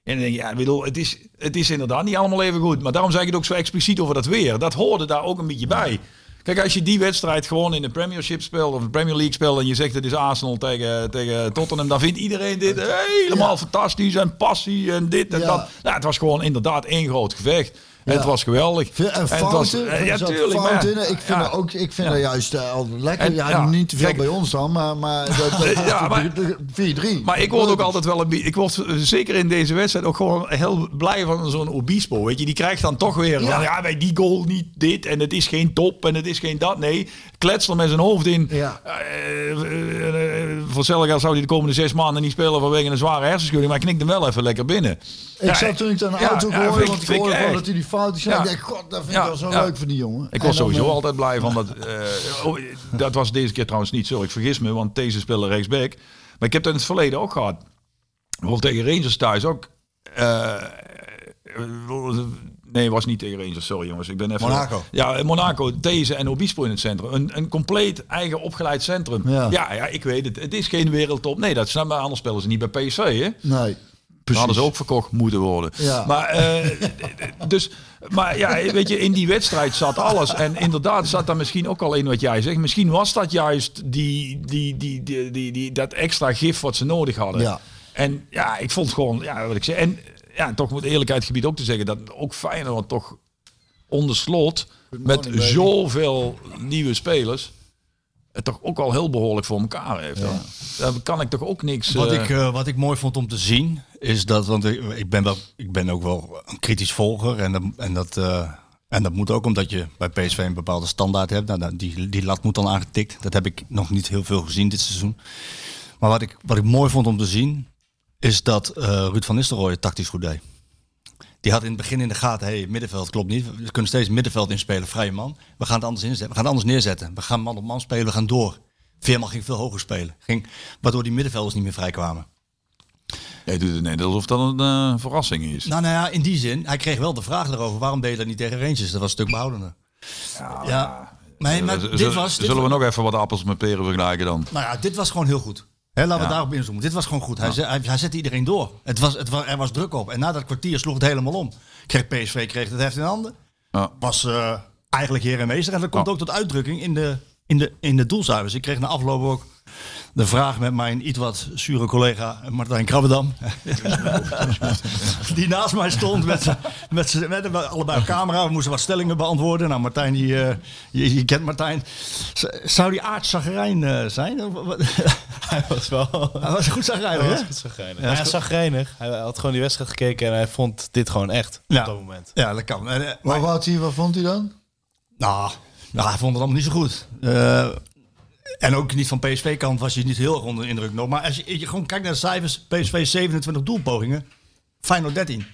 En dan denk je, ja, bedoel, het is, het is inderdaad niet allemaal even goed. Maar daarom zeg ik het ook zo expliciet over dat weer. Dat hoorde daar ook een beetje bij. Kijk, als je die wedstrijd gewoon in de Premiership speelt of de Premier League speelt en je zegt het is Arsenal tegen, tegen Tottenham, dan vindt iedereen dit helemaal fantastisch en passie en dit en Ja. dat. Nou, het was gewoon inderdaad één groot gevecht. En het was geweldig. En fouten, ja, tuurlijk. fouten. Ik vind, dat ook, ik vind dat juist eh, altijd lekker. En, ja, niet te veel kijk- bij ons dan, maar, maar (laughs) Ja, maar- de- de- 4-3. Maar ik word ook altijd wel een. Ik word eh, zeker in deze wedstrijd ook gewoon heel blij van zo'n Obispo. Weet je, die krijgt dan toch weer. Ja, bij die goal niet dit en het is geen top en het is geen dat. Nee, klets er met zijn hoofd in. Ja. Eh, eh, eh, voor zou hij de komende zes maanden niet spelen vanwege een zware hersenschudding. Maar ik knikt hem wel even lekker binnen. Ik Ja, zat toen ik dan auto ja, hoorde, want ik hoorde van echt. dat hij die fouten zei. Ja. Ik dacht, god, dat vind ik wel zo leuk voor die jongen. Ik was sowieso altijd blij van (laughs) dat. oh, dat was deze keer trouwens niet zo. Ik vergis me, want deze speelde rechtsback. Maar ik heb dat in het verleden ook gehad. Bijvoorbeeld tegen Rangers thuis ook. Nee, was niet tegen Rangers. Sorry jongens. Ik ben even. Monaco. Ja, Monaco, deze en Obispo in het centrum. Een, een compleet eigen opgeleid centrum. Ja. Ja. ja, ik weet het. Het is geen wereldtop. Nee, dat snap maar. Anders spelen ze niet bij PSV, hè? Nee. Dan hadden ze ook verkocht moeten worden. Ja. Maar, eh, dus, maar ja, weet je, in die wedstrijd zat alles. En inderdaad zat daar misschien ook al in wat jij zegt. Misschien was dat juist die, die, die, die, die, die, dat extra gif wat ze nodig hadden. Ja. En ja, ik vond gewoon, ja, wat ik zeg. En ja, toch moet eerlijkheid gebied ook te zeggen dat ook Feyenoord toch onder slot met baby. zoveel nieuwe spelers het toch ook al heel behoorlijk voor elkaar heeft. dan. Daar kan ik toch ook niks... Wat, eh, ik, eh, wat ik mooi vond om te zien, is dat, want ik, ik, ben, wel, ik ben ook wel een kritisch volger. En dat, en, dat, eh, en dat moet ook omdat je bij PSV een bepaalde standaard hebt. Nou, nou, die, die lat moet dan aangetikt. Dat heb ik nog niet heel veel gezien dit seizoen. Maar wat ik, wat ik mooi vond om te zien, is dat eh, Ruud van Nistelrooy het tactisch goed deed. Die had in het begin in de gaten, hey, middenveld klopt niet. We kunnen steeds middenveld inspelen, vrije man. We gaan het anders inzetten. We gaan het anders neerzetten. We gaan man op man spelen, we gaan door. Veerman ging veel hoger spelen. Ging, waardoor die middenvelders niet meer vrij kwamen. Jij doet het net alsof dat een eh, verrassing is. Nou, nou ja, in die zin, hij kreeg wel de vraag erover. Waarom deed je dat niet tegen Rangers? Dat was een stuk behoudender. Ja, maar, dit was... Dit zullen we nog even wat appels met peren vergelijken dan? Nou ja, dit was gewoon heel goed. Hè, laten we Ja. daarop inzoomen. Dit was gewoon goed. Hij, zet- hij, hij zette iedereen door. Het was, het was, er was druk op. En na dat kwartier sloeg het helemaal om. Kreeg PSV kreeg het heft in handen. Ja. Was eh, eigenlijk heer en meester. En dat komt ook tot uitdrukking in de, in, de, in de doelcijfers. Ik kreeg na afloop ook de vraag met mijn iets wat zure collega Martijn Krabbedam. die naast mij stond met, met, met, met allebei een camera. We moesten wat stellingen beantwoorden. Nou, Martijn, die, eh, je, je kent Martijn. Z- Zou die aardzagerijn eh zijn? (laughs) Hij was wel... Hij was goed zagrijnig, Hij was goed zagrijnig. Ja, hij had gewoon die wedstrijd gekeken en hij vond dit gewoon echt Ja. op dat moment. Ja, dat kan. En, eh, Wat, maar- wou hij, wat vond hij dan? Nou, nou, hij vond het allemaal niet zo goed. Eh, en ook niet van PSV-kant was je niet heel erg onder de indruk nog. Maar als je, je gewoon kijkt naar de cijfers, PSV 27 doelpogingen, Feyenoord 13.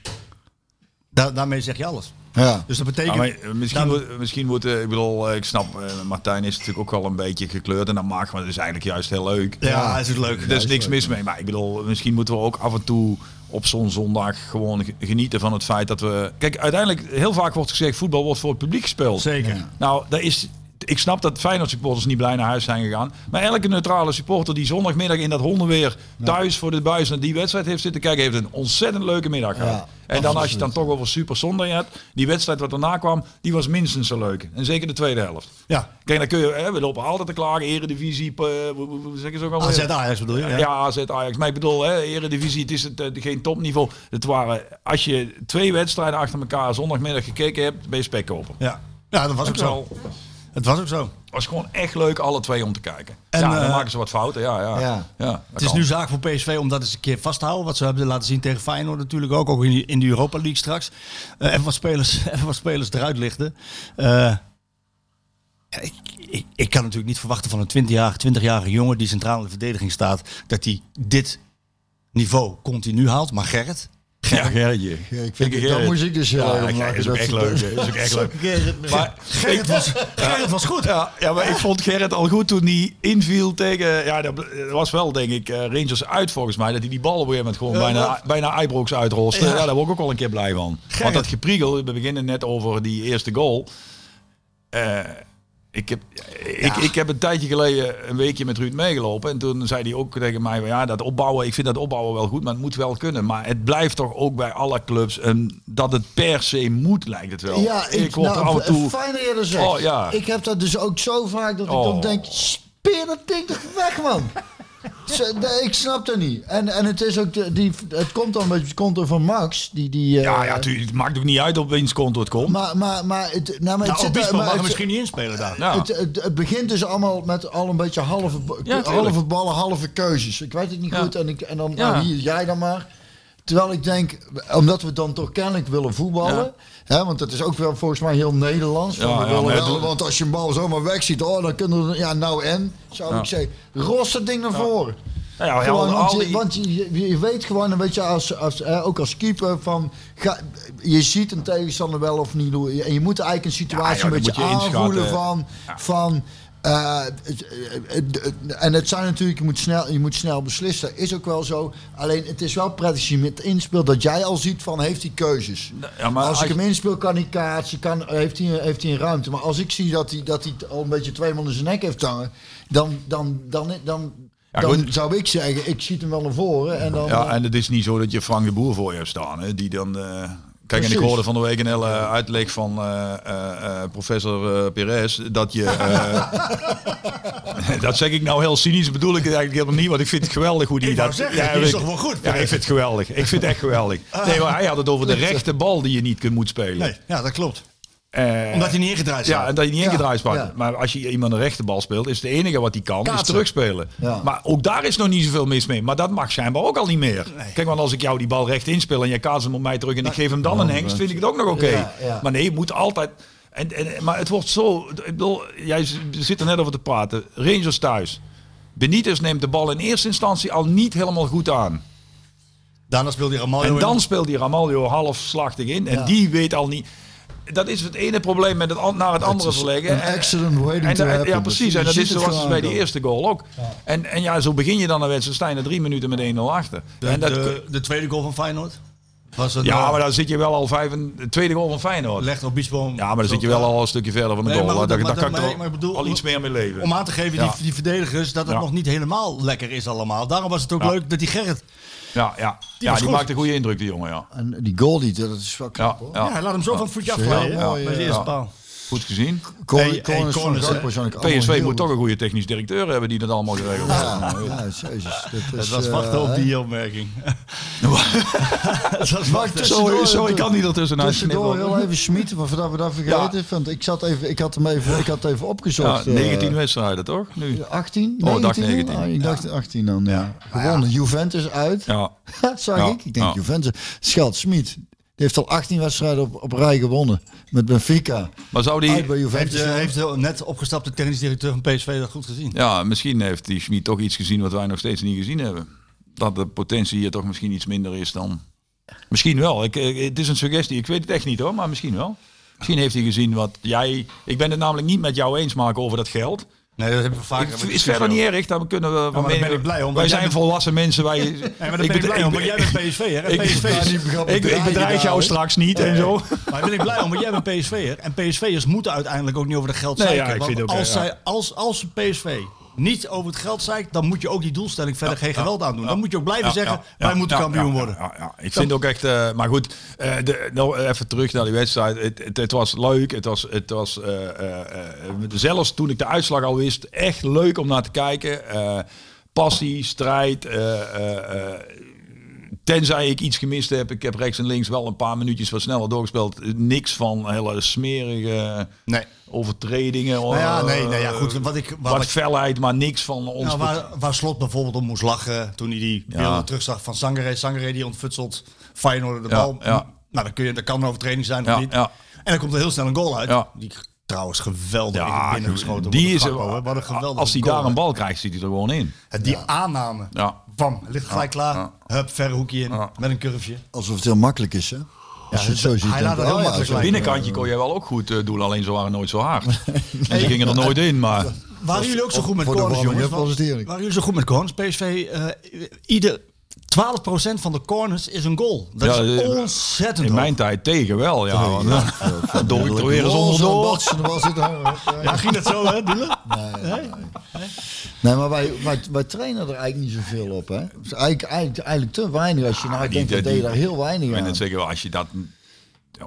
Da daarmee zeg je alles. Ja. Dus dat betekent... Maar misschien, wordt, misschien wordt, eh, ik bedoel, eh, ik snap, eh, Martijn is natuurlijk ook wel een beetje gekleurd en dat mag, maar het is eigenlijk juist heel leuk. ja, het is leuk. Er is niks mis mee, maar ik bedoel, misschien moeten we ook af en toe op zo'n zondag gewoon ge- genieten van het feit dat we... Kijk, uiteindelijk, heel vaak wordt gezegd, voetbal wordt voor het publiek gespeeld. Zeker. Nou, daar is, ik snap dat Feyenoord supporters niet blij naar huis zijn gegaan. Maar elke neutrale supporter die zondagmiddag in dat hondenweer thuis voor de buis naar die wedstrijd heeft zitten kijken, heeft een ontzettend leuke middag gehad. Ja, en dan als je het dan toch over Super Zondag hebt, die wedstrijd wat erna kwam, die was minstens zo leuk. En zeker de tweede helft. Ja. Kijk, dan kun je, hè, we lopen altijd te klagen, eredivisie, eh, hoe, zeggen ze ook? AZ Ajax bedoel je? Ja, AZ Ajax. Maar ik bedoel, hè, Eredivisie, het is het, eh, geen topniveau. Het waren, als je twee wedstrijden achter elkaar zondagmiddag gekeken hebt, ben je spekkoper. Ja. Ja, dat was ook Wel, zo. Het was ook zo. was gewoon echt leuk, alle twee om te kijken. En, ja, dan eh, maken ze wat fouten, ja. ja. Ja. Het is kan. nu zaak voor PSV om dat eens een keer vast te houden. Wat ze hebben laten zien tegen Feyenoord natuurlijk ook. Ook in, de Europa League straks. Eh, even, wat spelers, (laughs) even wat spelers eruit lichten. Eh, ik, ik, ik kan natuurlijk niet verwachten van een 20-jarige 20 jongen die centraal in de verdediging staat. Dat hij dit niveau continu haalt. Maar Gerrit. Ja, Gerritje. Ja, ik vind, Ik- dat Gerrit. moest ik dus heel Ja, Gerrit is ook dat echt leuk. Is ook echt leuk. Gerrit, Maar Gerrit was, Gerrit was goed. Ja, ja, maar ik vond Gerrit al goed toen hij inviel tegen... Ja, dat was wel, denk ik, eh, Rangers uit volgens mij. Dat hij die bal op een gegeven moment gewoon bijna, bijna Ibrox uitroste. Ja. daar word ik ook wel een keer blij van. Want dat gepriegel, we beginnen net over die eerste goal. Eh, ik, heb, ik, ik heb een tijdje geleden een weekje met Ruud meegelopen. En toen zei hij ook tegen mij, van, ja, dat opbouwen, ik vind dat opbouwen wel goed, maar het moet wel kunnen. Maar het blijft toch ook bij alle clubs een, dat het per se moet, lijkt het wel. Ja, ik, word nou, er af en toe... Fijn dat je dat zegt. Oh, ja. Ik heb dat dus ook zo vaak dat ik Oh. dan denk, speer dat ding toch weg, man. Ik snap dat niet. En, en het is ook, de- die, het komt dan een beetje het konto van Max. Die, die, eh, Ja, ja, tuurlijk, het maakt ook niet uit op wiens konto het komt. Maar, maar, maar, het, nou, maar het Nou, zit maar mag het- misschien niet inspelen daar. Ja. Het, het, het begint dus allemaal met al een beetje halve, Ja, halve ballen, halve keuzes. Ik weet het niet Ja. goed. En, ik, en dan, Ja. nou hier, jij dan maar. Terwijl ik denk, omdat we dan toch kennelijk willen voetballen. Hè, want dat is ook wel volgens mij heel Nederlands. van Ja, we ja, willen wel, want als je een bal zomaar weg ziet, oh, dan kunnen we... Ja, nou en? Zou ik zeggen, ros dat ding naar voren. Nou ja, Gewoon, want, je, die- want je, je, je weet gewoon, een beetje als, als, eh, ook als keeper, van, ga, je ziet een tegenstander wel of niet. En je moet eigenlijk een situatie Ja, ja, een beetje je aanvoelen van... van eh, eh, eh, en het zijn natuurlijk, je moet, snel, je moet snel beslissen. Is ook wel zo. Alleen het is wel prettig als je met inspeelt dat jij al ziet van heeft hij keuzes. Ja, maar als, als ik hem inspeel, kan hij kaatsen, kan, heeft, hij, heeft hij een ruimte. Maar als ik zie dat hij, dat hij al een beetje twee man in zijn nek heeft hangen, dan, dan, dan, dan, Ja, dan zou ik zeggen, ik schiet hem wel naar voren. En dan, Ja, en het is niet zo dat je Frank de Boer voor je hebt staan. Hè, die dan... Kijk, en ik Precies. hoorde van de week een hele uitleg van eh, eh, eh, professor eh, Perez. Dat je. (laughs) dat zeg ik nou heel cynisch, bedoel ik het eigenlijk helemaal niet. Want ik vind het geweldig hoe die Ik dat. zeggen, die weet is ik. toch wel goed, Ja, ik vind het geweldig. Ik vind het echt geweldig. Nee, maar hij had het over de (laughs) rechte bal die je niet kunt moet spelen. Nee, ja, dat klopt. Eh, Omdat hij niet ingedraaid staat. Ja, en dat je niet ingedraaid staat. ja. Maar als je iemand een rechte bal speelt, is het enige wat hij kan, is terugspelen. Ja. Maar ook daar is nog niet zoveel mis mee. Maar dat mag schijnbaar ook al niet meer. Kijk, want als ik jou die bal recht inspel en jij kaatst hem op mij terug en ik geef hem dan een hengst, vind ik het ook nog oké. Ja, ja. Maar nee, je moet altijd... En, en, maar het wordt zo... Ik bedoel, jij zit er net over te praten. Rangers thuis. Benitez neemt de bal in eerste instantie al niet helemaal goed aan. Daarna speelde hij Ramaljo En in. dan speelt die Ramaljo halfslachtig in. En Ja. die weet al niet. Dat is het ene probleem met het naar het andere verleggen. een En- accident waiting en to happen. Ja, precies. En dat is zoals bij die eerste goal ook. En, en ja, zo begin je dan een wedstrijd. Sta je na drie minuten met 1-0 achter. de, en dat, de, de tweede goal van Feyenoord. Was het ja, nou- maar dan zit je wel al vijf... en- De tweede goal van Feyenoord. legt Obispo. Ja, maar dan zit je wel al een stukje verder van de Nee, goal. maar Daar dat- daar maar kan maar- maar ik bedoel- al iets meer mee leven. Om aan te geven, Ja. die, die verdedigers, dat het Ja. nog niet helemaal lekker is allemaal. Daarom was het ook Ja. leuk dat die Gerrit... Ja, ja. Die ja die goed. maakt een goede indruk, die jongen. Ja. En die goal die, dat is wel knap Ja, hoor. ja. Ja, hij laat hem zo van het voetje afglijden. mooi, Bij de eh, eerste ja. paal. Goed gezien. Hey, corners hey, van corners, ook allemaal PSV moet toch een goede technisch directeur hebben die dat allemaal geregeld heeft. Ja, ja, jezus. Dat is, was eh, wachten op die opmerking. (laughs) Maar Sorry, tussendoor- sorry, ik kan niet ertussenuit Tussendoor heel even Schmid, maar voordat we dat vergeten. Want ik, zat even, ik, had hem even, ik had het even opgezocht. eh, 19 wedstrijden, toch? Nu. 18? Oh, ik dacht 19? 19. Ah, ik dacht 18 dan, ja. Gewonnen. Juventus uit. Ja. (laughs) Zag Ja, ik. Ik denk ja. Juventus. Schat, Smit. Die heeft al 18 wedstrijden op, op rij gewonnen. Met Benfica. Maar zou die... Heeft, eh, heeft de net opgestapte technisch directeur van PSV dat goed gezien? Ja, misschien heeft die Schmid toch iets gezien wat wij nog steeds niet gezien hebben. Dat de potentie hier toch misschien iets minder is dan... Misschien wel. Ik, eh, het is een suggestie. Ik weet het echt niet hoor, maar misschien wel. Misschien heeft hij gezien wat jij... Ik ben het namelijk niet met jou eens maken over dat geld. Nee, dat hebben we vaak. Ik, is verder niet erg, dan kunnen we maar ben ik blij om, Wij zijn volwassen mensen. Wij, Nee, maar dan ben ik blij om, want jij bent PSV'er. Ik- PSV ik, ik bedreig jou daar, straks niet en zo. Maar ben ik blij om, want jij bent PSV'er. En PSV'ers moeten uiteindelijk ook niet over de geld zeiken. ik Want als, zij, als, als PSV niet over het geld zeikt, dan moet je ook die doelstelling verder geen geweld aan doen. Dan moet je ook blijven zeggen, wij moeten kampioen worden. Ja, ja, Ik vind ook echt, eh, maar goed, eh, de, nou, even terug naar die wedstrijd. Het, het, het was leuk. Het was, het was eh, zelfs toen ik de uitslag al wist, echt leuk om naar te kijken. Passie, strijd. Tenzij ik iets gemist heb. Ik heb rechts en links wel een paar minuutjes wat sneller doorgespeeld. Niks van hele smerige Nee. overtredingen. Nou ja, eh, nee, nee, ja, goed. Wat ik, wat felheid, maar niks van ons. nou, waar, waar Slot bijvoorbeeld om moest lachen toen hij die Ja. terugzag van Sangare. Sangare die ontfutselt Feyenoord de Ja, bal. ja. Nou, dan kun je, dat kan een overtreding zijn of Ja, niet. En dan komt er heel snel een goal uit. Ja. Die trouwens geweldig Ja, binnengeschoten. die wordt is door Gakpo, hè. Wat een geweldige als hij daar een bal krijgt, zit hij er gewoon in. Het- Die aanname. Ja. Bam, ligt gelijk klaar. ja. Hup, verre hoekje in. Ja. Met een curveje. Alsof het heel makkelijk is, hè? Als je het zo ziet. hij laat het heel oh ja, makkelijk lijken. Binnenkantje kon jij wel ook goed eh, doen, alleen ze waren nooit zo hard. (laughs) en ze gingen er nooit in, maar... Waren jullie ook zo goed met corners, jongens? Waren jullie zo goed met corners? PSV, eh ieder 12% van de corners is een goal. Dat Ja, is eh, ontzettend In hoog. mijn tijd tegen wel, ja. Door ik er weer eens onderdoor. Er- (laughs) Ja, ging dat zo, hè, Doelen? Nee, maar wij, wij, wij trainen er eigenlijk niet zoveel op, hè? Dus eigenlijk, eigenlijk, eigenlijk te weinig. Als je nou die- denkt, dat deed je daar heel weinig aan. net zeggen, als je dat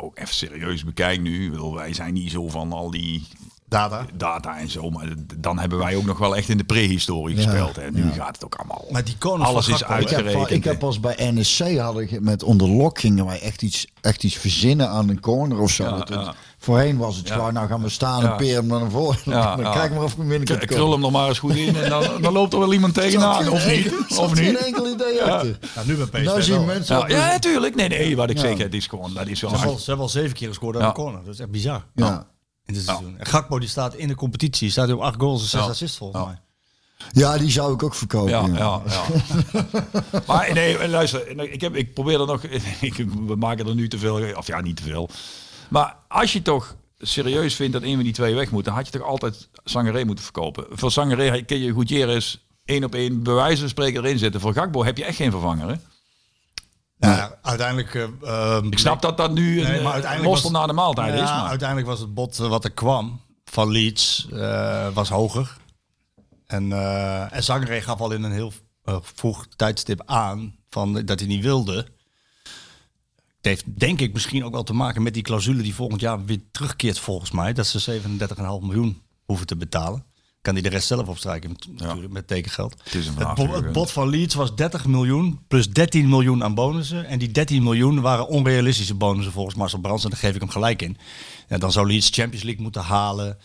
ook even serieus bekijkt nu. bedoel, Wij zijn niet zo van al die Data. data en zo. Maar dan hebben wij ook nog wel echt in de prehistorie Ja, gespeeld. En nu ja. gaat het ook allemaal... Maar die corners Alles is Gakpo, Ik heb, uitgerekend. ik heb pas bij NSC hadden we met onder lok gingen wij echt iets, echt iets verzinnen aan een corner of zo. Ja, Dat het-. Voorheen was het Ja. gewoon, nou gaan we staan Ja. en peer hem naar voren. Ja, (laughs) dan ja. kijk maar of ik hem binnen kan K- Krul hem nog maar eens goed in en dan, (laughs) dan loopt er wel iemand tegenaan. Of niet? Of geen niet? enkel idee achter. Nou, nu bij PSV Nou zien mensen... Ja, natuurlijk. Nee, nee, wat ik Ja. zeg, het is gewoon, dat is wel... Ze hebben, al, ze hebben al zeven keer gescoord aan Ja. de corner. Dat is echt bizar. ja. In dit seizoen. En Gakpo die staat in de competitie. Staat op acht goals en zes Ja. assists volgens Ja. mij. ja, die zou ik ook verkopen. Ja, ja. ja, ja. (laughs) maar nee, luister, ik, heb, ik probeer er nog, (laughs) ik, we maken er nu te veel, of ja, niet te veel. Maar als je toch serieus vindt dat een van die twee weg moet, dan had je toch altijd Sangaré moeten verkopen. Voor Sangaré kun je Gutierrez één op één bij wijze van spreken erin zetten. Voor Gakbo heb je echt geen vervanger. Hè? Ja, uiteindelijk... eh, ehm, Ik snap dat dat nu een Nee, eh, mostel was- na de maaltijd Ja, is. Maar. uiteindelijk was het bod eh, wat er kwam van Leeds eh, was hoger. En, eh en Zangeré gaf al in een heel eh, vroeg tijdstip aan van, dat hij niet wilde. Het heeft denk ik misschien ook wel te maken met die clausule die volgend jaar weer terugkeert volgens mij. Dat ze 37,5 miljoen hoeven te betalen. Kan hij de rest zelf opstrijken natuurlijk met tekengeld. Het is een Het, vraag. bo- het bod van Leeds was 30 miljoen plus 13 miljoen aan bonussen. En die 13 miljoen waren onrealistische bonussen volgens Marcel Brands. En daar geef ik hem gelijk in. Ja, dan zou Leeds Champions League moeten halen.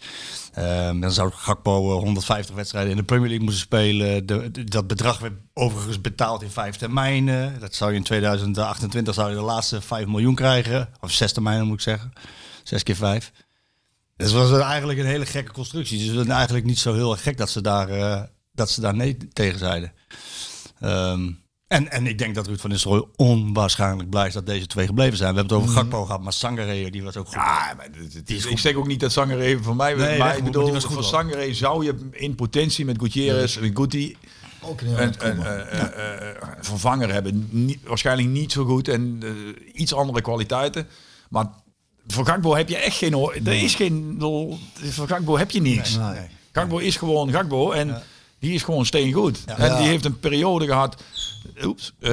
Ehm, dan zou Gakpo eh, 150 wedstrijden in de Premier League moeten spelen. De, de- dat bedrag werd overigens betaald in vijf termijnen. Dat zou je in 2028 zou je de laatste 5 miljoen krijgen. Of zes termijnen moet ik zeggen. Zes keer vijf. Dus het was eigenlijk een hele gekke constructie. Dus het was eigenlijk niet zo heel erg gek dat ze daar, eh, dat ze daar nee tegen zeiden. Ehm, en, en ik denk dat Ruud van Nistelrooy onwaarschijnlijk blij is dat deze twee gebleven zijn. We hebben het over Gakpo gehad, maar Sangaré die was ook goed. Ja, maar Die is is- ik zeg ook niet dat Sangaré voor mij... Nee, maar ik bedoel, was goed voor wel. Sangaré zou je in potentie met Gutierrez en Guti Ook een een, eh, eh, eh, vervanger hebben. Waarschijnlijk niet zo goed en eh, iets andere kwaliteiten. Maar voor Gakbo heb je echt geen... oor- Er is geen... Voor Gakbo heb je niks. Nee. Gakbo is gewoon Gakbo en die is gewoon steengoed. En die heeft een periode gehad oeps, eh,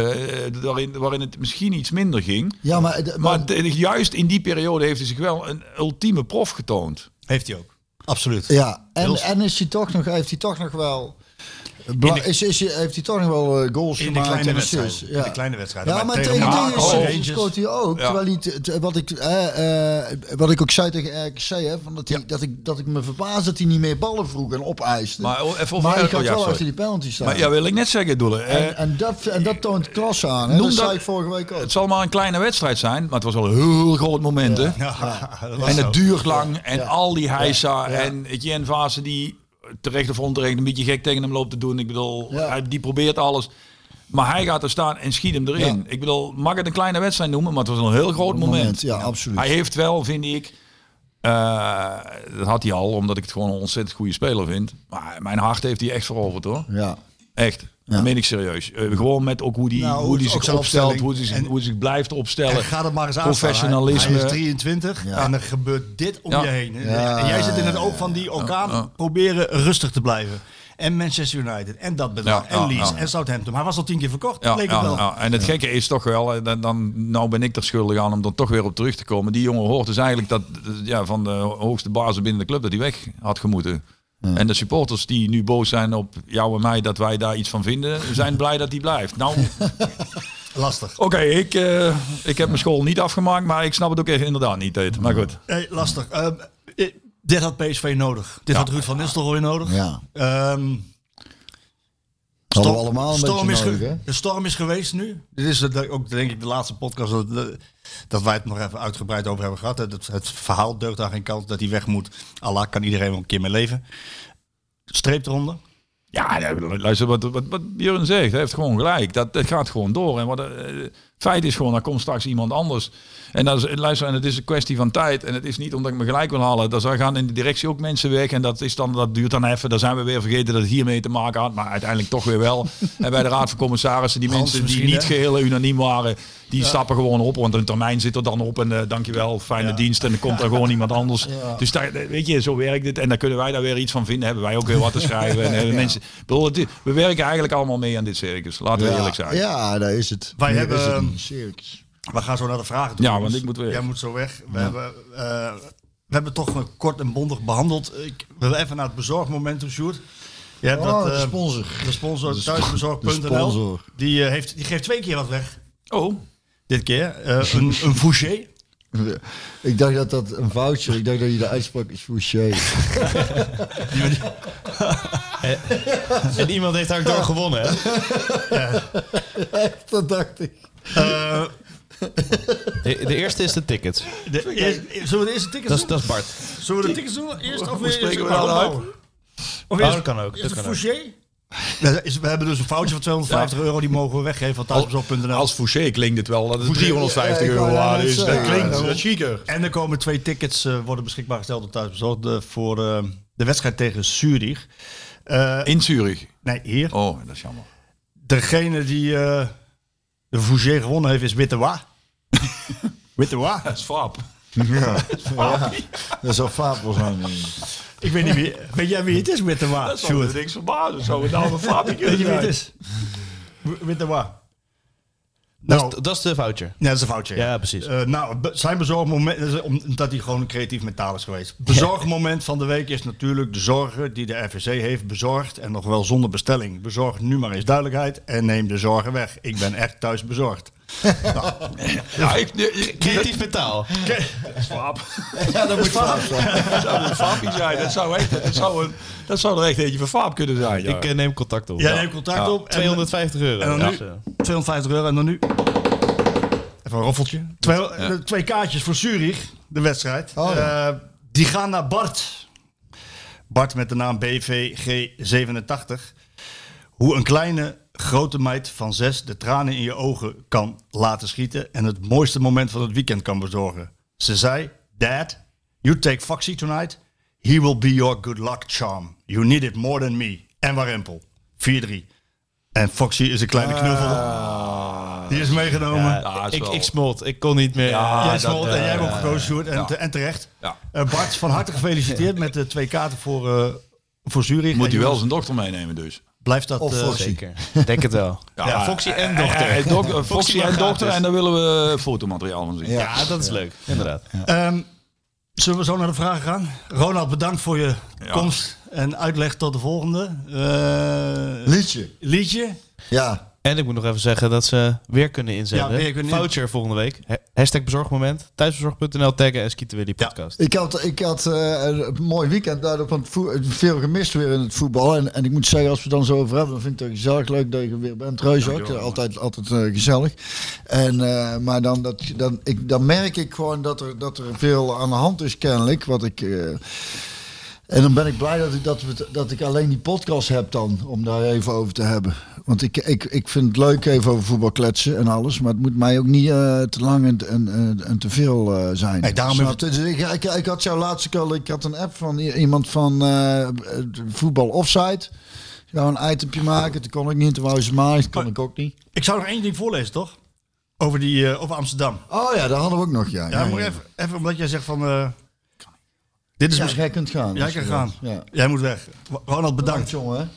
waarin, waarin het misschien iets minder ging. Ja, maar, maar, Maar de- juist in die periode heeft hij zich wel een ultieme prof getoond. Heeft hij ook. Absoluut. ja, en, Heel- en is hij toch nog, heeft hij toch nog wel... Bla- is, is, heeft hij toch nog wel eh, goals In de gemaakt kleine en wedstrijden. assists? In de kleine wedstrijden. Ja, Maar tegen tegen oh. Scoort hij ook. Ja. Terwijl hij, wat, ik, eh, eh, wat ik ook zei tegen RKC, hè, van dat, hij, dat, ik, dat ik me verbaas dat hij niet meer ballen vroeg en opeiste. Maar oh, even maar hij Elko, gaat ja, wel sorry. achter die penalty staan. Maar ja, wil ik net zeggen, Doelen. eh, en, en, dat, en dat toont klasse aan. Hè? Noem Dat, dat- zei ik vorige week ook. het zal maar een kleine wedstrijd zijn, maar het was wel een heel groot moment. hè? Ja, (laughs) En het duurt lang. En Ja. al die heisa Ja. en Etienne Vase die terecht of onterecht een beetje gek tegen hem loopt te doen. Ik bedoel, Ja. hij, die probeert alles. Maar hij gaat er staan en schiet hem erin. Ja. Ik bedoel, mag het een kleine wedstrijd noemen, maar het was een heel groot moment. Moment, ja, absoluut. Hij heeft wel, vind ik, eh, dat had hij al, omdat ik het gewoon een ontzettend goede speler vind. Maar mijn hart heeft hij echt veroverd hoor. Ja. Echt. Dat meen ik serieus. Eh, gewoon met ook hoe die, Nou, hoe die zich opstelt, hoe zich, En- hoe hij zich blijft opstellen. En ga het maar eens aan. Professionalisme. Hij is 23 en er gebeurt dit om Ja. je heen. Ja. En jij zit in het oog van die orkaan Ja. proberen rustig te blijven. En Manchester United en dat bedrag. Ja, ja, en Leeds ja. en Southampton. Maar hij was al tien keer verkocht. Ja, leek ja, het wel. ja. en het gekke is toch wel, eh, dan, dan nou ben ik er schuldig aan om er toch weer op terug te komen. Die jongen hoort dus eigenlijk dat ja, van de hoogste bazen binnen de club dat hij weg had gemoeten. En de supporters die nu boos zijn op jou en mij dat wij daar iets van vinden, zijn blij dat hij blijft. Nou, (laughs) Lastig. oké, ik, eh, ik heb mijn school niet afgemaakt, maar ik snap het ook echt inderdaad niet. Maar goed. Hey, lastig. Ehm, eh, dit had PSV nodig. Dit Ja. had Ruud van Nistelrooy nodig. Ja. Ehm, We allemaal een storm beetje is nodig, ge- hè? De storm is geweest nu. Dit is de- ook denk ik de laatste podcast dat, dat wij het nog even uitgebreid over hebben gehad. Het, het verhaal deugt daar geen kant dat hij weg moet. Allah kan iedereen wel een keer mee leven. Streep eronder. Ja, luister wat, wat, wat Björn zegt. Hij heeft gewoon gelijk. Dat, dat gaat gewoon door. En wat, eh, feit is gewoon, er komt straks iemand anders. En, dat is, luister, en het is een kwestie van tijd. En het is niet omdat ik me gelijk wil halen. Dan gaan in de directie ook mensen weg. En dat, is dan, dat duurt dan even. Dan zijn we weer vergeten dat het hiermee te maken had. Maar uiteindelijk toch weer wel. (laughs) en bij de Raad van Commissarissen, die Hans mensen die niet hè? geheel unaniem waren, die stappen gewoon op. Want een termijn zit er dan op. En eh, dankjewel, fijne dienst. En dan komt er (laughs) gewoon iemand anders. Dus daar, weet je, zo werkt het. En dan kunnen wij daar weer iets van vinden. Hebben wij ook weer wat te (laughs) schrijven. En hebben mensen, bedoel, het we werken eigenlijk allemaal mee aan dit circus. Laten we eerlijk zijn. Ja, daar is het. Wij hebben, Circus. We gaan zo naar de vragen toe. Ja, want ik moet weg. Jij moet zo weg. We, hebben, eh, we hebben toch nog kort en bondig behandeld. Ik wil even naar het bezorgmoment toe, Sjoerd. Hebt Oh, dat, de eh, sponsor. De sponsor De sp- de thuisbezorg.nl. sponsor. Die, eh, heeft, die geeft twee keer wat weg. Oh, Dit keer. Eh, een, een Fouché. (laughs) Ik dacht dat dat een voucher, ik dacht dat je de uitspraak is Fouché. (laughs) En iemand heeft daar ook door gewonnen, hè? (laughs) dat dacht ik. Eh, De, de eerste is de tickets. de, eerst- zullen we de eerste tickets Dat is, doen? dat is Bart. Zullen we de tickets doen? Eerst of spreken we uit? Of Oh, eerst- dat kan ook, Eerst dat is- We hebben dus een foutje van 250 euro. Die mogen we weggeven van thuisbezorg.nl. als Fouché klinkt het wel dat het Fouché, 350 ja, ik euro waard is. Dat klinkt Ja, chiquer. En er komen twee tickets uh, worden beschikbaar gesteld door thuisbezorgd uh, voor uh, de wedstrijd tegen Zurich. Uh, In Zurich? Nee, hier. Oh, dat is jammer. Degene die uh, de Fouché gewonnen heeft is Wittewa. (laughs) Wittewa? Dat is Fab. Ja, ja, dat zou Fabel zijn. Ik weet niet wie. Weet jij wie het is, Wittewa? Dat zou me niks verbazen. Zou het nou een Fabie kunnen (laughs) Weet je wie het is? Wittewa. Dat, Nou, is, dat is de voucher. Ja, dat is een foutje. Ja, precies. Uh, nou, zijn bezorgmoment, omdat hij gewoon een creatief mentaal is geweest. Bezorgmoment van de week is natuurlijk de zorgen die de RVC heeft bezorgd. En nog wel zonder bestelling. Bezorg nu maar eens duidelijkheid en neem de zorgen weg. Ik ben echt thuis bezorgd. (laughs) Ja, ik, ik, Creatief metaal. (laughs) Ja, dat moet zijn. (laughs) Dat zou een Fabie zijn. Dat zou, echt, dat, zou een, dat zou er echt eentje van Fab kunnen zijn. Ja. Ik eh, neem contact op. Jij neemt contact Ja. op. en- 250 euro. En dan Ja. nu 250 euro en dan nu. Even een roffeltje. Twee, eh, twee kaartjes voor Zurich, de wedstrijd. Oh, ja. Eh, die gaan naar Bart. Bart met de naam BVG87. Hoe een kleine, grote meid van zes de tranen in je ogen kan laten schieten. En het mooiste moment van het weekend kan bezorgen. Ze zei: Dad, you take Foxy tonight. He will be your good luck charm. You need it more than me. En Warempel. 4-3. En Foxy is een kleine knuffel. Die is meegenomen. Ja, Ja, is ik, ik smolt. Ik kon niet meer. Ja, Jij dat, smolt en eh, jij hebt ook ja, gekozen, Sjoerd. En, ja. te- en terecht. Ja. Eh, Bart, van harte gefeliciteerd (laughs) met de twee kaarten voor, eh voor Zurich. Moet hij wel zijn dochter meenemen dus. Blijft dat... Of eh, Foxy. Zeker. Denk het wel. Ja, Foxy en Eh, dochter. eh, dok- Foxy en dochter. gratis. En daar willen we fotomateriaal van zien. Ja. Ja, dat is leuk. Inderdaad. Ehm, zullen we zo naar de vragen gaan? Ronald, bedankt voor je Ja. komst en uitleg tot de volgende. Eh, Liedje. liedje. Ja. En ik moet nog even zeggen dat ze weer kunnen inzenden. Ja, weer in- Voucher volgende week. Ha- Hashtag bezorgmoment. Thuisbezorg.nl taggen en Skieten Willy podcast. Ik had, ik had eh, een mooi weekend daardoor van veel gemist weer in het voetbal. En, en ik moet zeggen, als we het dan zo over hebben, dan vind ik het gezellig leuk dat je er weer bent. Reus ook. Man. altijd altijd eh, gezellig. En, eh, maar dan, dat, dan, ik, dan merk ik gewoon dat er, dat er veel aan de hand is kennelijk. Wat ik... En dan ben ik blij dat ik, dat, we- dat ik alleen die podcast heb dan, om daar even over te hebben. Want ik, ik, ik vind het leuk even over voetbal kletsen en alles. Maar het moet mij ook niet eh, te lang en, en, en, te veel eh, zijn. Daarom Snap? Dus ik, ik, ik had jou laatst ook al, ik had een app van iemand van eh, voetbal offside. Ik wou een itempje maken, toen kon ik niet. Toen wou ze dat kon ik ook niet. Ik zou nog één ding voorlezen, toch? Over, die, over Amsterdam. Oh ja, daar hadden we ook nog, ja. Ja, Even, even omdat jij zegt van... dit is Ja, misschien... jij kunt gaan. Jij als kan gaan. Ja. Jij moet weg. Ronald, bedankt. Bedankt, jongen.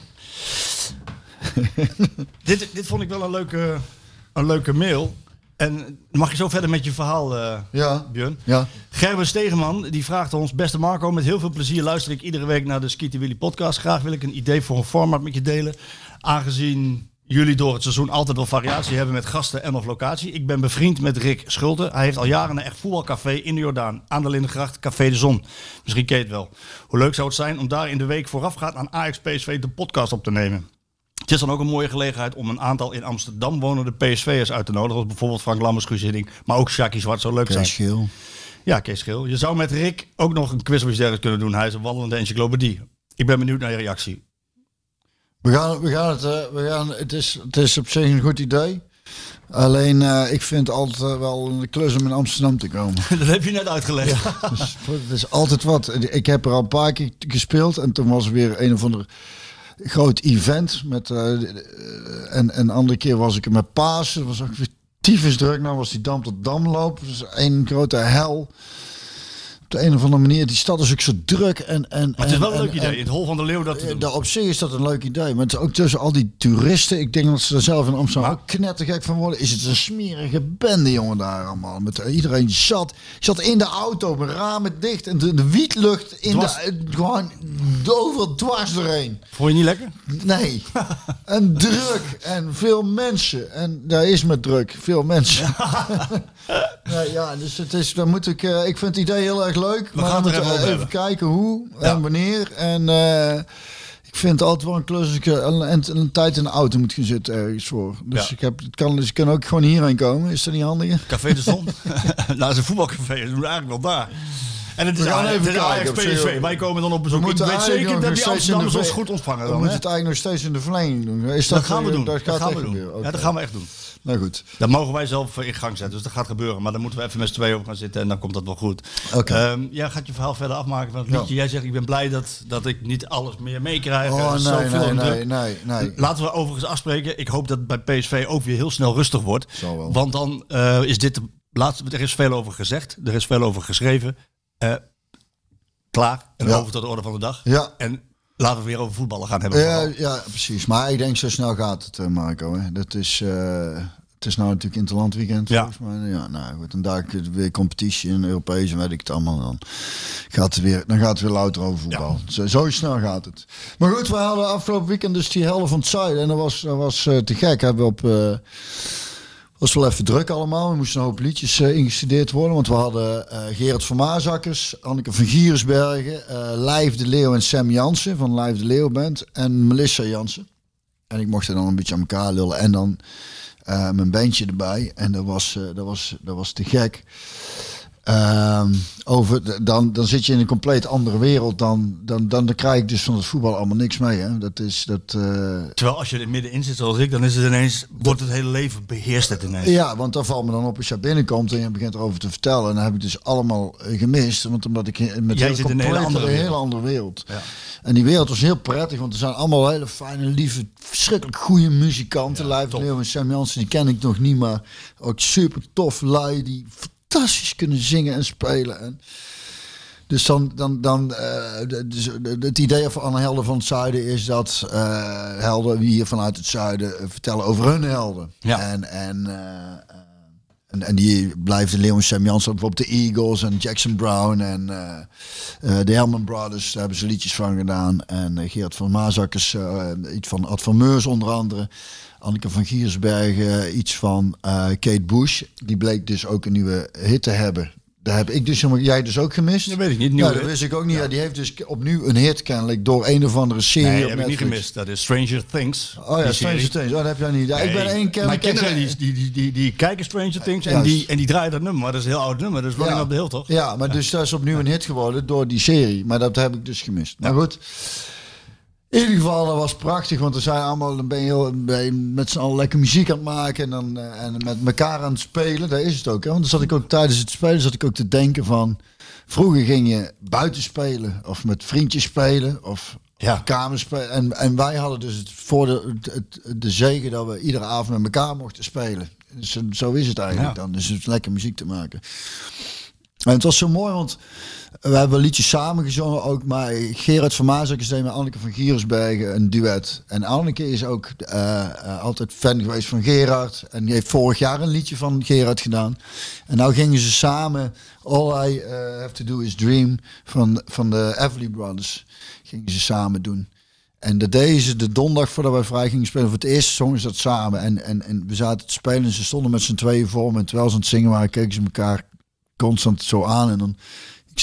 (laughs) dit, dit vond ik wel een leuke, een leuke mail. En mag je zo verder met je verhaal, eh Ja. Björn? Ja. Gerben Stegeman die vraagt ons: Beste Marco, met heel veel plezier luister ik iedere week naar de Skitty Willy podcast. Graag wil ik een idee voor een format met je delen. Aangezien jullie door het seizoen altijd wel variatie hebben met gasten en of locatie. Ik ben bevriend met Rick Schulte. Hij heeft al jaren een echt voetbalcafé in de Jordaan. Aan de Lindengracht, Café de Zon. Misschien ken je het wel. Hoe leuk zou het zijn om daar in de week voorafgaand aan Ajax PSV de podcast op te nemen. Het is dan ook een mooie gelegenheid om een aantal in Amsterdam wonende PSV'ers uit te nodigen. Zoals bijvoorbeeld Frank Lammers, Guus Hiddink, maar ook Shaki Zwart zou leuk zijn. Kees Geel. Ja, Kees Schil. Je zou met Rick ook nog een quiz of iets dergelijks kunnen doen. Hij is een wandelende encyclopedie. Ik ben benieuwd naar je reactie. We gaan, we gaan het, eh, we gaan, het, is, het is op zich een goed idee. Alleen, eh, ik vind het altijd eh, wel een klus om in Amsterdam te komen. (laughs) Dat heb je net uitgelegd. (laughs) Dus, het is altijd wat. Ik heb er al een paar keer gespeeld en toen was er weer een of ander groot event. Met, eh, en, en een andere keer was ik er met Pasen. Dat was ook weer tyfus druk. Nou was die Dam tot Dam lopen. Dus een grote hel. Op de een of andere manier. Die stad is ook zo druk. En, en, Maar het is wel een en- leuk idee. In het Hol van de Leeuw dat te ja, daar op zich is dat een leuk idee. Maar het is ook tussen al die toeristen. Ik denk dat ze er zelf in Amsterdam ook knettergek van worden. Is het een smerige bende, jongen, daar allemaal. Met eh, iedereen zat. Zat in de auto, met ramen dicht. En de, de wietlucht in Dwars. de, eh, gewoon overal dwars doorheen. Vond je niet lekker? Nee. (laughs) en druk. En veel mensen. En daar is met druk. Veel mensen. nee, (laughs) ja, dus het is, dan moet ik, eh, ik vind het idee heel erg leuk. We maar gaan we het er even even, kijken hoe Ja. en wanneer. En eh, ik vind het altijd wel een klus als ik eh, een, een, een tijd in de auto moet gaan zitten ergens voor. Dus Ja. ik heb, het kan, dus ik kan ook gewoon hierheen komen. Is dat niet handiger? Café de Zon. (laughs) nou, het is een voetbalcafé. Doen we eigenlijk wel daar. En het is, We gaan Ajax- even kijken PSV. Wij komen dan op bezoek. Ik moeten weet zeker dat die Amsterdammers ons goed ontvangen We moeten het eigenlijk nog steeds in de verlenging doen. Is Dat dat, gaan we doen. Dat, gaan we doen. Ja, dat gaan we echt doen. Nou goed. Dat mogen wij zelf in gang zetten. Dus dat gaat gebeuren. Maar dan moeten we even met z'n tweeën op gaan zitten. En dan komt dat wel goed. Oké. Ehm, jij gaat je verhaal verder afmaken van het Ja. liedje. Jij zegt, ik ben blij dat, dat ik niet alles meer meekrijg. Oh nee, nee, nee, nee, nee. Laten we overigens afspreken. Ik hoop dat het bij PSV ook weer heel snel rustig wordt. Zal wel. Want dan eh, is dit de laatste. Er is veel over gezegd. Er is veel over geschreven. Eh, klaar. En Ja. over tot de orde van de dag. Ja, En laten we weer over voetballen gaan hebben. Ja, ja, precies. Maar ik denk zo snel gaat het, eh, Marco. Hè. Dat is, eh, het is nou natuurlijk Interland weekend. Ja. Volgens mij. Ja, nou goed. En daar weer competitie in Europees en weet ik het allemaal. Dan gaat het weer, dan gaat het weer louter over voetbal. Zo, zo snel gaat het. Maar goed, we hadden afgelopen weekend dus die helft van het zuiden. En dat was, dat was eh, te gek. Hebben we op... was wel even druk allemaal. We moesten een hoop liedjes eh, ingestudeerd worden. Want we hadden eh Gerard van Maasakkers, Anneke van Giersbergen, eh Lijf de Leeuw en Sam Jansen van Lijf de Leeuw Band. En Melissa Jansen. En ik mocht er dan een beetje aan elkaar lullen. En dan mijn bandje erbij. En dat was, dat was, dat was te gek. Ehm, over, dan, dan zit je in een compleet andere wereld. Dan, dan, dan, dan krijg ik dus van het voetbal allemaal niks mee. Hè. Dat is dat. eh, Terwijl als je er middenin zit zoals ik, dan is het ineens, wordt het hele leven beheerst het ineens. Ja, want dan valt me dan op als je binnenkomt en je begint erover te vertellen. En dan heb ik dus allemaal gemist. Want omdat ik met Jij zit in een hele andere een hele wereld. andere wereld. Ja. En die wereld was heel prettig, want er zijn allemaal hele fijne, lieve, verschrikkelijk goede muzikanten. Ja, Lijf. Leeuw en Sam Jansen, die ken ik nog niet, maar ook super tof lui die fantastisch kunnen zingen en spelen. En dus dan, dan, dan de- dus de- het idee van Helden van het Zuiden is dat eh, helden hier vanuit het Zuiden eh, vertellen over hun helden. Ja. En, en, eh, en, en die blijft de Leeuw en Sam Jansen, bijvoorbeeld de Eagles en Jackson Brown en de Helman Brothers, daar hebben ze liedjes van gedaan. En Geert van Maasakkers, iets van Ad van Meurs onder andere. Anneke van Giersbergen, iets van eh, Kate Bush. Die bleek dus ook een nieuwe hit te hebben. Daar heb ik dus jij dus ook gemist. Dat weet ik niet. Ja, Nieuwe dat wist ik ook niet. Ja, die heeft dus opnieuw een hit kennelijk door een of andere serie Nee, op heb ik niet gemist. Dat is Stranger Things. Oh ja, Stranger serie. Things. Oh, dat heb jij niet. Ja, ik ben één keer... Mijn kinderen die, die, die, die, die kijken Stranger Things en Juist. die, en die draaien dat nummer. Maar dat is een heel oud nummer. Dat is Running Ja. Up the Hill, toch? Ja, maar dus dat is opnieuw een hit geworden door die serie. Maar dat heb ik dus gemist. Maar goed. In ieder geval, dat was prachtig. Want er zijn allemaal, dan ben je, heel, ben je met z'n allen lekker muziek aan het maken. En, dan, eh, en met elkaar aan het spelen. Dat is het ook. Hè? Want dan zat ik ook tijdens het spelen zat ik ook te denken van... Vroeger ging je buiten spelen. Of met vriendjes spelen. Of Ja. op kamer spelen. En, en wij hadden dus het voor de, het, het- de zegen dat we iedere avond met elkaar mochten spelen. Dus zo- zo is het eigenlijk Ja. dan. Dus het is lekker muziek te maken. En het was zo mooi, want we hebben liedjes samen gezongen ook. Maar Gerard van Maasek deed met Anneke van Giersbergen een duet. En Anneke is ook eh, eh, altijd fan geweest van Gerard. En die heeft vorig jaar een liedje van Gerard gedaan. En nou gingen ze samen All I eh, Have To Do Is Dream van, van de Everly Brothers. Gingen ze samen doen. En dat deden ze de donderdag voordat wij vrij gingen spelen. Voor het eerst zongen ze dat samen. En, en, en we zaten te spelen en ze stonden met z'n tweeën voor me. En terwijl ze aan het zingen waren, keken ze elkaar constant zo aan. En dan,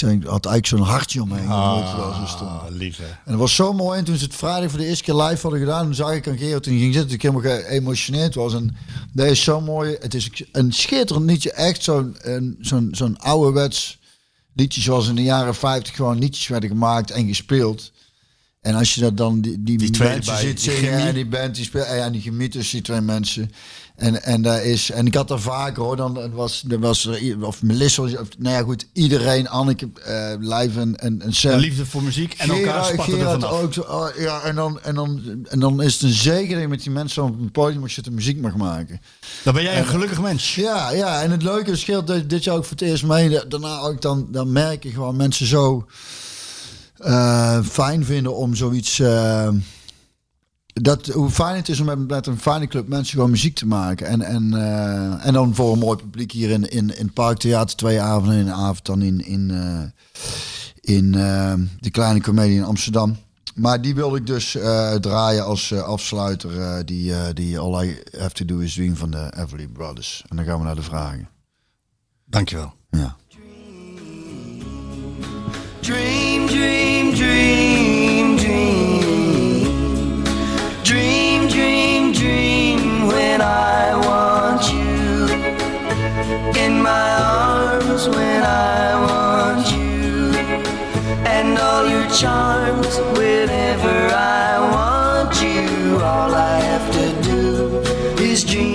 ik had eigenlijk zo'n hartje omheen. Ah, lief hè. En dat was zo mooi. En toen ze het vrijdag voor de eerste keer live hadden gedaan, toen zag ik aan Gerard toen ging zitten, dat ik helemaal geëmotioneerd was. En dat is zo mooi. Het is een schitterend liedje. Echt zo'n zo'n zo'n ouderwets liedje zoals in de jaren 50 gewoon liedjes werden gemaakt en gespeeld. En als je dat dan die, die, mensen erbij, ziet die zingen en die band die speelt en ja, die chemie tussen die twee mensen. En, en daar is en ik had er vaker hoor. Dan was er was er of Melissa of nou ja goed iedereen Anneke live en en, en Sam. Een liefde voor muziek en elkaar spatten er Gerard vanaf. ook. oh, ja, en dan, en, dan, en dan is het een je met die mensen op een podium als je de muziek mag maken. Dan ben jij een gelukkig mens. Ja, ja, en het leuke is dat dit jaar ook voor het eerst mee. da- Daarna ook dan, dan merk je gewoon mensen zo eh, fijn vinden om zoiets. eh, dat, hoe fijn het is om met, met een fijne club mensen gewoon muziek te maken. En, en, eh, en dan voor een mooi publiek hier in, in, in het Parktheater twee avonden en een avond dan in, in, eh, in eh, de Kleine Comedie in Amsterdam. Maar die wil ik dus eh, draaien als eh, afsluiter. eh, die, eh, die All I Have To Do Is Dream van de Everly Brothers. En dan gaan we naar de vragen. Dankjewel. Ja. Dream, dream, dream, I want you. In my arms when I want you. And all your charms whenever I want you. All I have to do is dream.